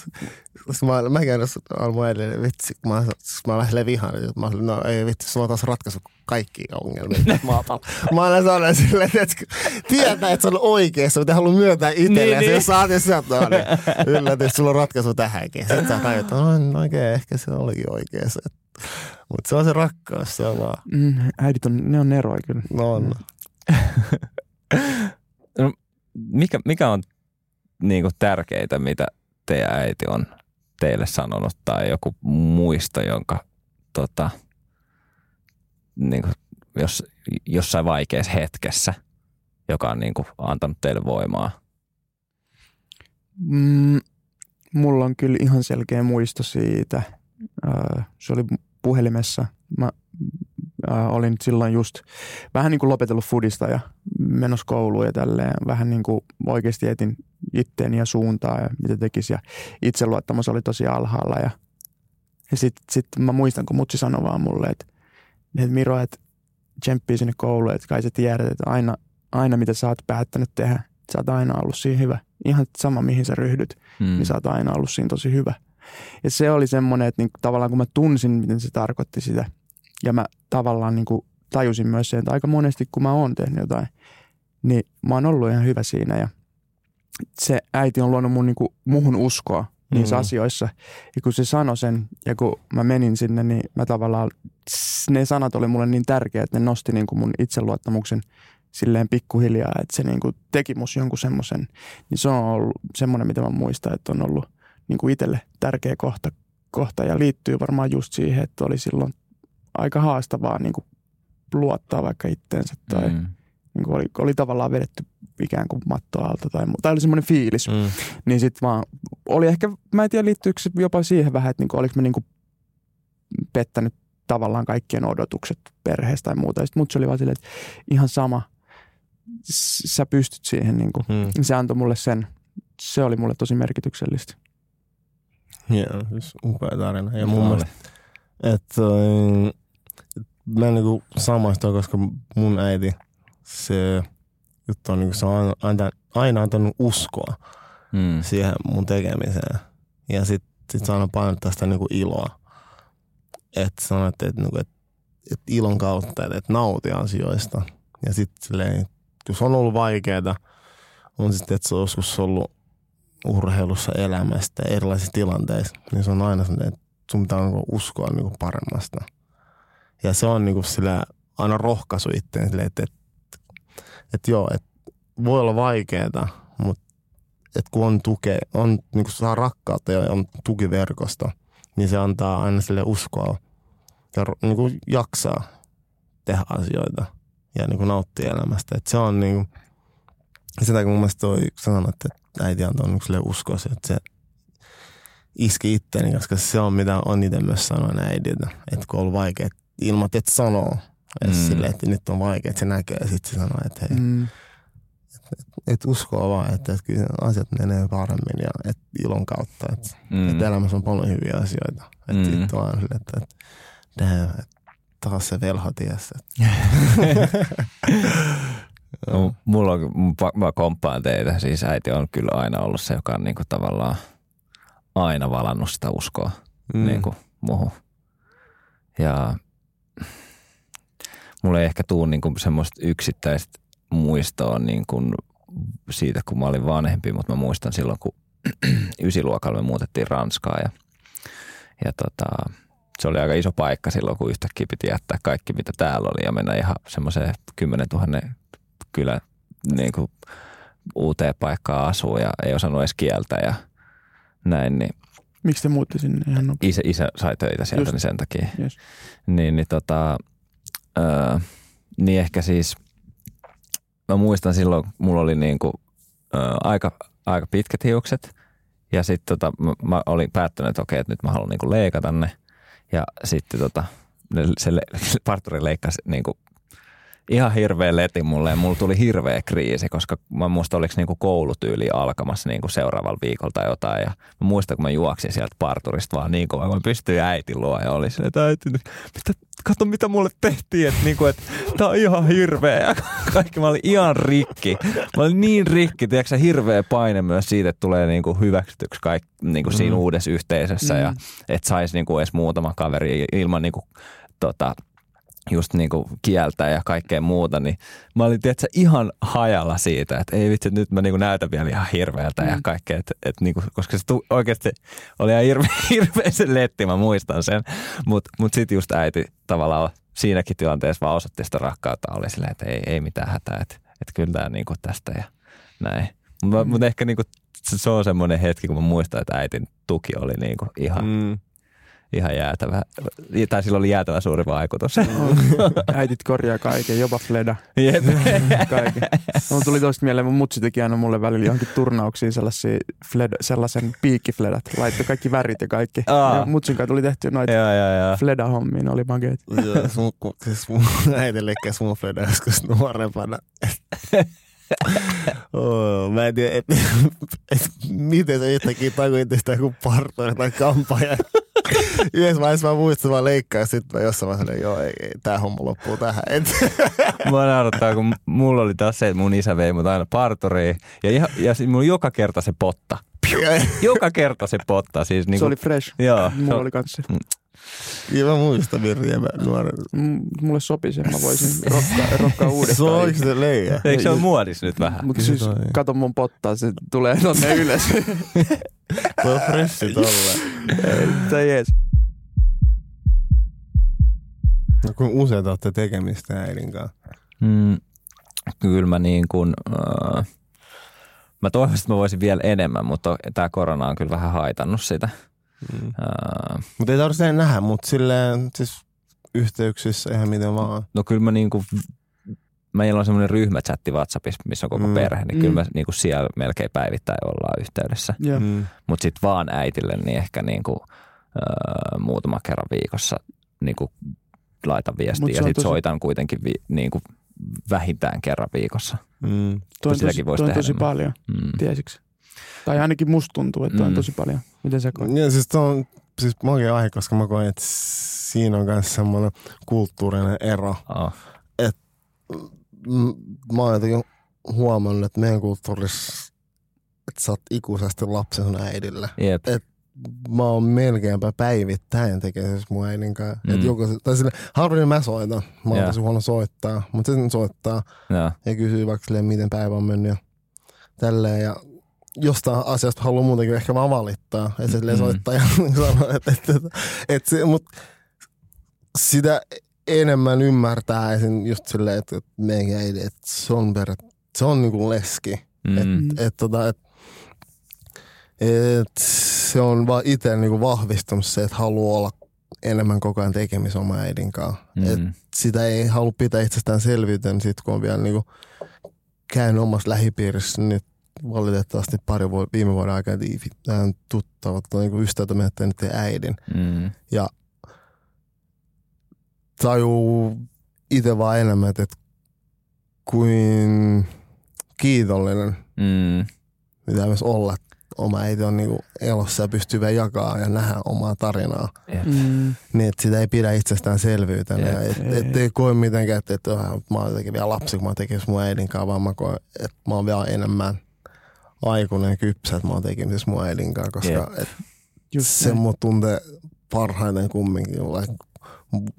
Koska mä, mä käyn jos mun edelleen, vitsi, kun mä, mä olen silleen vihaan, että mä olin, no ei vitsi, sulla on taas ratkaisu kaikkiin ongelmiin tässä maapallolla. Mä olen sellainen silleen, että tietää, että se on oikeassa, mutta haluan myöntää itselleen. Niin, Niin, niin. niin. Saat ja sieltä, no, niin yllätys, sulla on ratkaisu tähänkin. Sitten sä tajut, että no, no oikein, ehkä se olikin oikeassa. Mutta se on se rakkaus, se on vaan, Mm, äidit on, ne on neroja kyllä. no on. mikä, mikä on niinku tärkeitä, mitä teidän äiti on teille sanonut tai joku muisto, jonka tota, niinku, jos, jossain vaikeassa hetkessä, joka on niinku antanut teille voimaa? Mm, mulla on kyllä ihan selkeä muisto siitä. Se oli puhelimessa. Mä olin silloin just vähän niin kuin lopetellut fudista ja menossa kouluun ja tälleen. Vähän niin kuin oikeasti etin itteeni ja suuntaa ja mitä tekisi. Ja itseluottamus oli tosi alhaalla. Ja, ja sitten sit mä muistan, kun mutsi sanoi vaan mulle, että, että Miro, että tsemppii sinne kouluun, että kai sä tiedät, että aina, aina mitä sä oot päättänyt tehdä, sä oot aina ollut siinä hyvä. Ihan sama, mihin sä ryhdyt Mm. niin sä oot aina ollut siinä tosi hyvä. Ja se oli semmoinen, että niinku, tavallaan kun mä tunsin, miten se tarkoitti sitä, ja mä tavallaan niinku tajusin myös sen, että aika monesti kun mä oon tehnyt jotain, niin mä oon ollut ihan hyvä siinä. Ja se äiti on luonut mun niinku, muhun uskoa niissä Mm. asioissa. Ja kun se sanoi sen, ja kun mä menin sinne, niin mä tavallaan, ne sanat oli mulle niin tärkeät, että ne nosti niinku mun itseluottamuksen silleen pikkuhiljaa, että se niinku teki mus jonkun semmoisen niin se on ollut semmoinen, mitä mä muistan, että on ollut niin kuin itselle tärkeä kohta, kohta ja liittyy varmaan just siihen, että oli silloin aika haastavaa niin kuin luottaa vaikka itteensä tai mm. Niin kuin oli, oli tavallaan vedetty ikään kuin matto alta tai, tai oli semmoinen fiilis. Mm. Niin sitten vaan oli ehkä, mä en tiedä liittyykö se jopa siihen vähän, että niin kuin, oliko mä niin kuin pettänyt tavallaan kaikkien odotukset perheestä tai muuta. Sitten mut se oli vaan silleen, että ihan sama, sä pystyt siihen niin kuin, Mm. se antoi mulle sen, se oli mulle tosi merkityksellistä. Joo, siis upea tarina. Ja mun mielestä, että mä niinku samaistua, koska mun äiti, se juttu on niinku, se on aina, aina, antanut uskoa Mm. siihen mun tekemiseen. Ja sit, sit aina painottaa sitä niinku iloa. Että sanoo, että, että, niinku, että, että ilon kautta, että, että nauti asioista. Ja sitten silleen, jos on ollut vaikeaa, on sitten, että se on joskus ollut urheilussa, elämästä, erilaisissa tilanteissa, niin se on aina sellainen, että sun pitää niinku uskoa niinku paremmasta. Ja se on niinku sillä aina rohkaisu silleen, että, että, että joo, että voi olla vaikeaa, mutta että kun on tuke, on, niinku saa rakkautta ja on tukiverkosto, niin se antaa aina sille uskoa ja ro- niinku jaksaa tehdä asioita. ja niin kuin nauttii elämästä. Et se on niin kuin, sitä kun mun mielestä toi, kun sanot, että äiti antoi niin uskoa se, että se iski itteeni, koska se on mitä on itse myös sanoin äidiltä, että kun on ollut vaikea, ilman että sanoo, mm. sille, että nyt on vaikea, että se näkee ja sitten se sanoo, että hei, mm. et, et uskoa vaan, että, että kyllä asiat menee paremmin ja et ilon kautta, että, mm. että elämässä on paljon hyviä asioita. Että mm. sitten vaan sille, että, että damn, että taas se velho tiessä. no, mulla on, mä komppaan teitä, siis äiti on kyllä aina ollut se, joka on niinku tavallaan aina valannut sitä uskoa mm. niinku muuhun. Ja mulla ei ehkä tuu niinku semmoista yksittäistä muistoa niinku siitä, kun mä olin vanhempi, mutta mä muistan silloin, kun ysiluokalla me muutettiin Ranskaa ja, ja tota, se oli aika iso paikka silloin, kun yhtäkkiä piti jättää kaikki, mitä täällä oli ja mennä ihan semmoiseen 10 000 kylä niin kuin uuteen paikkaan asuu ja ei osannut edes kieltä ja näin. Niin Miksi te muutti sinne ihan nopeasti? Isä, isä sai töitä sieltä, Just. niin sen takia. Yes. Niin, niin, tota, öö, niin ehkä siis, mä muistan silloin, mulla oli niinku, öö, aika, aika pitkät hiukset. Ja sitten tota, mä, mä, olin päättänyt, että okei, että nyt mä haluan niinku leikata ne. Ja sitten tota, se le, parturi leikkasi niinku ihan hirveä leti mulle ja mulla tuli hirveä kriisi, koska mä muistan, oliko niinku koulutyyli alkamassa niinku seuraavalla viikolla tai jotain. Ja mä muistan, kun mä juoksin sieltä parturista vaan niin kovaa, kun mä pystyin äitin luo ja oli silleen, että äiti, mitä, kato mitä mulle tehtiin, että niinku, et, tää on ihan hirveä. Ja kaikki, mä olin ihan rikki. Mä olin niin rikki, tiedätkö hirveä paine myös siitä, että tulee niinku hyväksytyksi kaikki niinku siinä mm. uudessa yhteisössä mm. ja että saisi niinku edes muutama kaveri ilman niinku, tota, just niin kuin kieltä ja kaikkea muuta, niin mä olin tietysti ihan hajalla siitä, että ei vitsi, nyt mä niin kuin näytän vielä ihan hirveältä mm. ja kaikkea, että, että niin kuin, koska se tu, oikeasti oli ihan hirve, hirveä se letti, mä muistan sen, mutta mut sitten just äiti tavallaan siinäkin tilanteessa vaan osoitti sitä rakkautta, oli silleen, että ei, ei mitään hätää, että, että kyllä tämä niin kuin tästä ja näin. Mutta mm. mut ehkä niin kuin, se on semmoinen hetki, kun mä muistan, että äitin tuki oli niin kuin ihan, mm ihan jäätävä, tai sillä oli jäätävä suuri vaikutus. Äitit korjaa kaiken, jopa Fleda. Jep. kaiken. Mulla tuli toista mieleen, mun mutsi teki aina mulle välillä johonkin turnauksiin sellaisia Fleda, sellaisen piikkifledat. Laittoi kaikki värit ja kaikki. Aa. Ja mutsin kanssa tuli tehty noita Fleda-hommiin, oli mageet. Joo, siis mun äiti mun Fleda joskus nuorempana. oh, mä en tiedä, et, et, miten se yhtäkkiä tajuitte sitä kuin parturi tai kampaja. Yhdessä vaiheessa mä muistin, että mä leikkaan ja sitten mä jossain vaiheessa joo, ei, ei, tää homma loppuu tähän. mä naurattaa, kun mulla oli taas se, että mun isä vei mut aina parturiin ja, ihan, ja mulla mulla joka kerta se potta. joka kerta se potta. Siis niinku, se oli fresh. Joo. Mulla oli kanssa Mm. Ja mä nuoren. mulle sopi se, mä voisin rokkaa, rokkaa uudestaan. Se on se leijä? Eikö se ole muodis nyt vähän? Mutta siis kato mun pottaa, se tulee tonne ylös. Tuo on fressi tolle. Se jees. No kun usein olette tekemistä äidin kanssa? Mm, kyllä mä niin kuin, äh, mä toivoisin, että mä voisin vielä enemmän, mutta tämä korona on kyllä vähän haitannut sitä. Mm. Uh, mutta ei tarvitse nähdä, mutta silleen siis yhteyksissä ihan miten vaan. No kyllä mä niinku, meillä on semmoinen ryhmächatti WhatsAppissa, missä on koko mm. perhe, niin mm. kyllä me niinku siellä melkein päivittäin ollaan yhteydessä. Yeah. Mm. Mutta sitten vaan äitille niin ehkä niinku, uh, muutama kerran viikossa niinku laitan viestiä ja sitten tosi... soitan kuitenkin vi, niinku vähintään kerran viikossa. Mm. Tuo on tosi, toi on tosi paljon, mm. tiesiksi? Tai ainakin musta tuntuu, että mm. on tosi paljon. Miten sä koet? Ja siis on siis makea aihe, koska mä koen, että siinä on myös semmoinen kulttuurinen ero. Oh. Että mä oon jotenkin huomannut, että meidän kulttuurissa, että sä oot ikuisesti lapsen sun äidille. Yep. Et mä oon melkeinpä päivittäin tekemässä mun äidin kanssa. Mm. Et joku, tai sille, harvoin mä soitan. Mä oon yeah. tosi huono soittaa. Mutta sitten soittaa yeah. ja kysyy vaikka silleen, miten päivä on mennyt ja tälleen. Ja jostain asiasta haluaa muutenkin ehkä vaan valittaa. Ja se mm-hmm. soittaa ja sanoo, että, että, että, että se, mutta sitä enemmän ymmärtää esim. just silleen, että, että meidän äiti, että se on, per, se on niinku leski. Mm. Että et, tota, et, et, se on vaan itse niinku vahvistunut se, että haluaa olla enemmän koko ajan tekemistä oma äidin kanssa. Mm. Et sitä ei halua pitää itsestään selvyyteen sit kun on vielä niinku käynyt omassa lähipiirissä nyt valitettavasti pari vuotta, viime vuoden aikana nämä tuttavat niinku ystävät on menettänyt äidin. Mm. Ja tajuu itse vaan enemmän, että kuin kiitollinen Mm. pitää myös olla. Oma äiti on niinku elossa ja pystyy vielä jakaa ja nähdä omaa tarinaa. Mm. Niin, että sitä ei pidä itsestään Jep. Et, Ei. et, ei koe mitenkään, että, että mä oon jotenkin vielä lapsi, kun mä tekemisissä mun äidin kanssa, vaan mä koen, että mä oon vielä enemmän aikuinen kypsä, että mä oon tekemisissä mun äidin kanssa, koska Jep. et Just se mut tuntee parhaiten kumminkin. Vaikka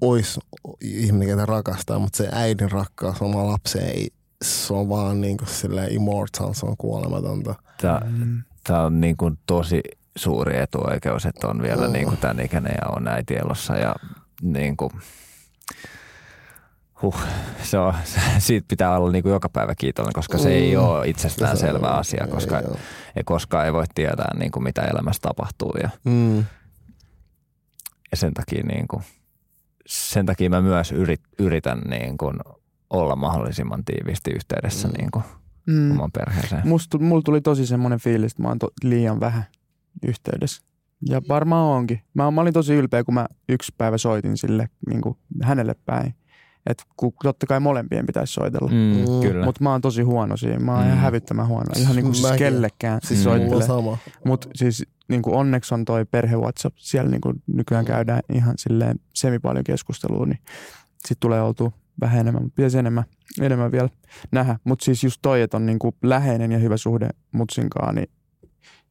ois ihminen, ketä rakastaa, mutta se äidin rakkaus oma lapseen ei, se on vaan niin kuin sille immortal, se on kuolematonta. Tää, Mm. tää on niin kuin tosi suuri etuoikeus, että on vielä Oh. niin kuin tämän ikäinen ja on äiti elossa ja niin kuin, huh, se on, siitä pitää olla niin kuin joka päivä kiitollinen, koska se ei Mm. ole itsestään selvä asia, Ei, koska ei ei koskaan ei voi tietää niin kuin mitä elämässä tapahtuu ja, Mm. ja sen takia niin kuin, sen takia mä myös yrit, yritän niin kuin olla mahdollisimman tiiviisti yhteydessä Mm. niin kuin Mm. oman perheeseen. Musta, mulla tuli tosi semmoinen fiilis, että mä oon to, liian vähän yhteydessä. Ja varmaan onkin. Mä, mä olin tosi ylpeä, kun mä yksi päivä soitin sille niin kuin hänelle päin. Että totta kai molempien pitäisi soitella. Mm. Mm, kyllä. Mutta mä oon tosi huono siinä. Mä oon Mm. ihan hävyttömän huono. Ihan niin kuin siis Mäkin. kellekään Siis Mm. sama. Mutta siis niin kuin onneksi on toi perhe WhatsApp. Siellä niin kuin nykyään Mm. käydään ihan silleen semi paljon keskustelua, niin sitten tulee oltu vähän enemmän, mutta pitäisi enemmän, enemmän vielä nähdä. Mutta siis just toi, että on niin kuin läheinen ja hyvä suhde mutsinkaan, niin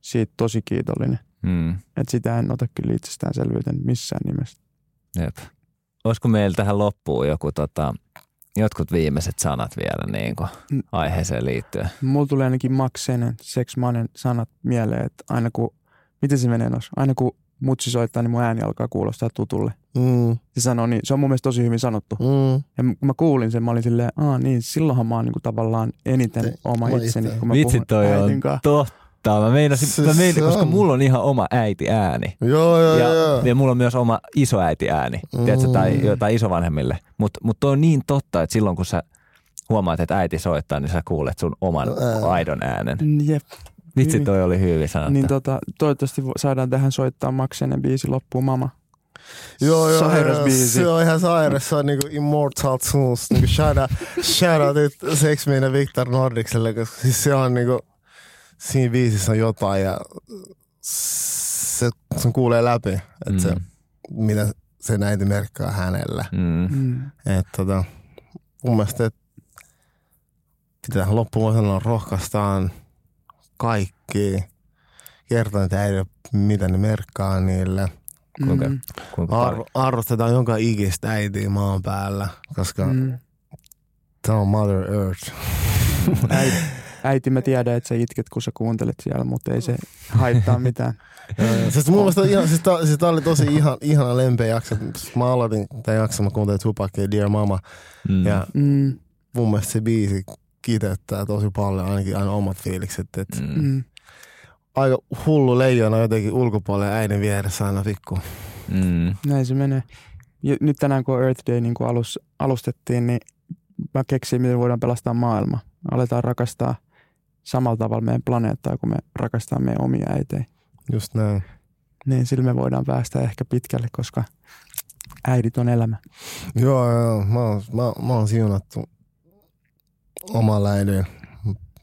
siitä tosi kiitollinen. Mm. Että sitä en ota kyllä itsestäänselvyyteen missään nimessä. Jep. Olisiko meillä tähän loppuun joku tota, jotkut viimeiset sanat vielä niin kuin Mm. aiheeseen liittyen? Mulla tulee ainakin Maksenen, seksmanen sanat mieleen, että aina kun, miten se menee noissa? Aina kun mutsi soittaa, niin mun ääni alkaa kuulostaa tutulle. Mm. Se sanoo niin, se on mun mielestä tosi hyvin sanottu. Mm. Ja kun mä kuulin sen, mä olin silleen, aa niin, silloinhan mä oon niinku tavallaan eniten Te- oma itseni, itse. kun mä Vitsi puhun toi on äitin totta. Mä meinasin, Se- mä meinasin koska on. mulla on ihan oma äiti ääni. Joo, joo, Ja, joo. ja mulla on myös oma isoäiti ääni, mm. tiedätkö, tai Mm. jotain isovanhemmille. Mutta mut toi on niin totta, että silloin kun sä huomaat, että äiti soittaa, niin sä kuulet sun oman Ää. aidon äänen. Jep. Vitsi, Hyvin. toi oli hyvin sanottu. Niin tota, toivottavasti vo- saadaan tähän soittaa Maksenen biisi loppuun mama. Joo, joo, Sairas joo. biisi. Se on ihan sairas. Se on niinku Immortal Tunes. Niinku shout out, shout out nyt Sex Victor Nordikselle, koska siis se on niinku, siinä biisissä on jotain ja se, se kuulee läpi, että Mm. se, mitä se näitä merkkaa hänelle. Mm. Mm. Et tota, mun mielestä, että pitää loppuun sanoa rohkaistaan kaikki. Kertoa niitä äidille, mitä ne merkkaa niille. Kuinka- Mm. Kuinka Ar- paljon? arvostetaan joka ikistä äitiä maan päällä, koska mm. Mm. tämä on Mother Earth. Äiti, äiti, mä tiedän, että sä itket, kun sä kuuntelet siellä, mutta ei se haittaa mitään. Siis mun mielestä ihan, siis tää, siis tää oli tosi ihan, ihana lempeä jakso. Mä aloitin tämän jakson, mä kuuntelin Tupacia Dear Mama. Mm. Ja Mm. mun mielestä se biisi kiteyttää tosi paljon, ainakin aina omat fiilikset. Et Mm. Mm. Aika hullu leijona jotenkin ulkopuolella äidin vieressä aina pikku. Mm. Näin se menee. Ja nyt tänään kun Earth Day niin kuin alus, alustettiin, niin mä keksin, miten voidaan pelastaa maailma. Aletaan rakastaa samalla tavalla meidän planeettaa, kun me rakastaa meidän omia äitejä. Just näin. Niin sillä me voidaan päästä ehkä pitkälle, koska äidit on elämä. Joo, joo. Mä oon, mä, mä oon siunattu omalla äidin.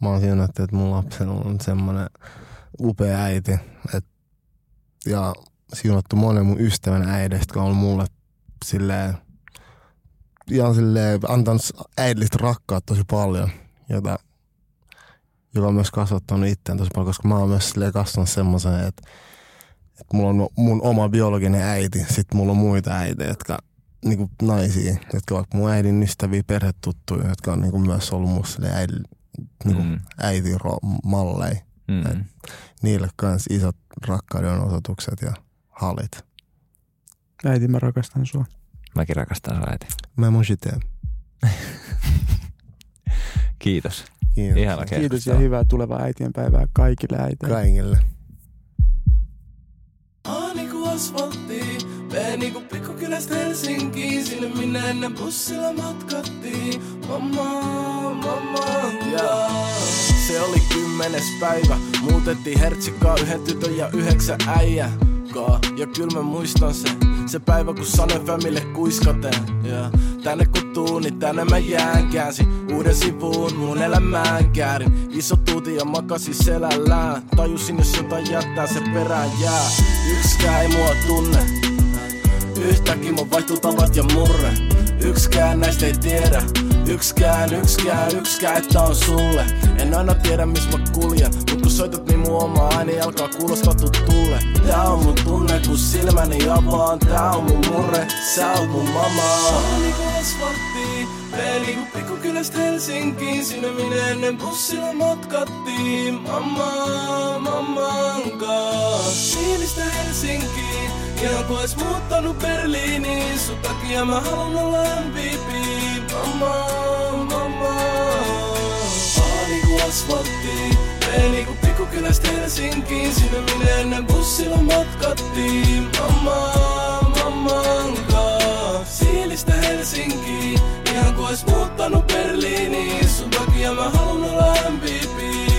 Mä oon siunattu, että mun lapsella on semmoinen upea äiti. Et, ja siunattu monen mun ystävän äidistä, jotka on mulle silleen, ihan silleen, antanut äidillistä rakkautta tosi paljon, jota, joka on myös kasvattanut itseään tosi paljon, koska mä oon myös kasvanut semmoisen, että, että mulla on mun oma biologinen äiti, sitten mulla on muita äitejä, jotka niinku naisia, jotka ovat mun äidin ystäviä, perhetuttuja, jotka on niinku myös ollut musta silleen äidin, niinku Mm. äitin ro- malleja. Mm. Niille kans isot rakkauden osoitukset ja halit. Äiti, mä rakastan sua. Mäkin rakastan sun äiti. Mä mun. Kiitos. Kiitos. Ihana Kiitos ja hyvää tulevaa äitienpäivää kaikille äiteille. Kaikille. Asfaltti, Vee niinku pikkukylästä Helsinkiin, sinne minne ennen bussilla matkattiin. Mamma, mamma, yeah. Se oli kymmenes päivä, muutettiin hertsikkaa yhden tytön ja yhdeksän äijä. Ja kyllä mä muistan sen, se päivä kun sanoin Famille kuiskaten. Yeah. Tänne kun tuun, niin tänne mä jään käänsin Uuden sivuun mun elämään käärin. Iso tuuti ja makasin selällään. Tajusin jos jotain jättää se perään jää. Yksikään ei mua tunne. Yhtäkkiä mun vaihtuu tavat ja murre. Yksikään näistä ei tiedä Yksikään, yksikään, yksikään, että on sulle. En aina tiedä missä mä kuljen Mut kun soitat niin mun oma ääni alkaa kuulostaa tutulle. Tää on mun tunne kun silmäni avaan. Tää on mun murre, sä oot mun mama. Veli kun pikkukylästä Helsinkiin. Sinne minne ennen bussilla matkattiin. Mamma, mamman kanssa. Siilistä Helsinkiin. Ihan kun ois muuttanut Berliiniin. Sun takia mä haluan olla MVP Mamma, mamma. Aani ku asfaltti Veli kun pikkukylästä Helsinkiin Sinne minne ennen bussilla matkattiin Mamma, mamman kanssa Siilistä Helsinkiin Ihan kun ois muuttanut Berliiniin. Sun takia mä haluan olla MVP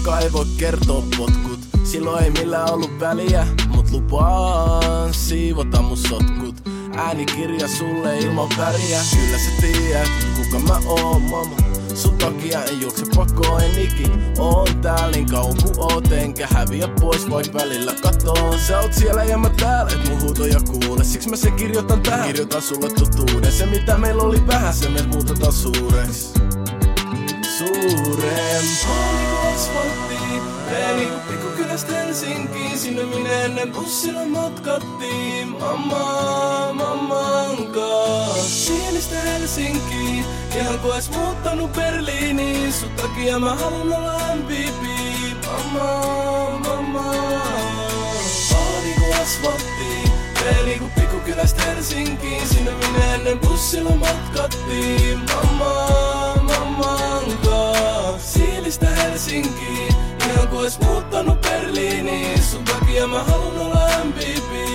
Puoliakaan ei voi kertoa potkut. Silloin ei millään ollut väliä Mut lupaan siivota mun sotkut. Äänikirja sulle ilman väriä. Kyllä sä tiedät kuka mä oon mama. Sun takia en juokse pakoon en ikin Oon täällä niin kauan ku oot Enkä häviä pois vaik välillä katoon Sä oot siellä ja mä täällä et mun huutoja kuule. Siksi mä sen kirjoitan tähän Kirjoitan sulle totuuden. Se mitä meillä oli vähän se me muutetaan suureks Suurempaa asfalttiin kun pikkukylästä Helsinkiin Sinne minne ennen bussilla matkattiin. Mamma, mamman kanssa. Siilistä Helsinkiin Ihan kun ois muuttanut Berliiniin. Sun takia mä haluan olla MVP Mamma, mamma. Aani kun asfalttiin Veli kun pikkukylästä Helsinkiin. Sinne minne ennen bussilla matkattiin. Mamma, Siilistä Helsinkiin. Ihan kuin ois muuttanut Berliiniin. Sun takia mä haluun olla MVP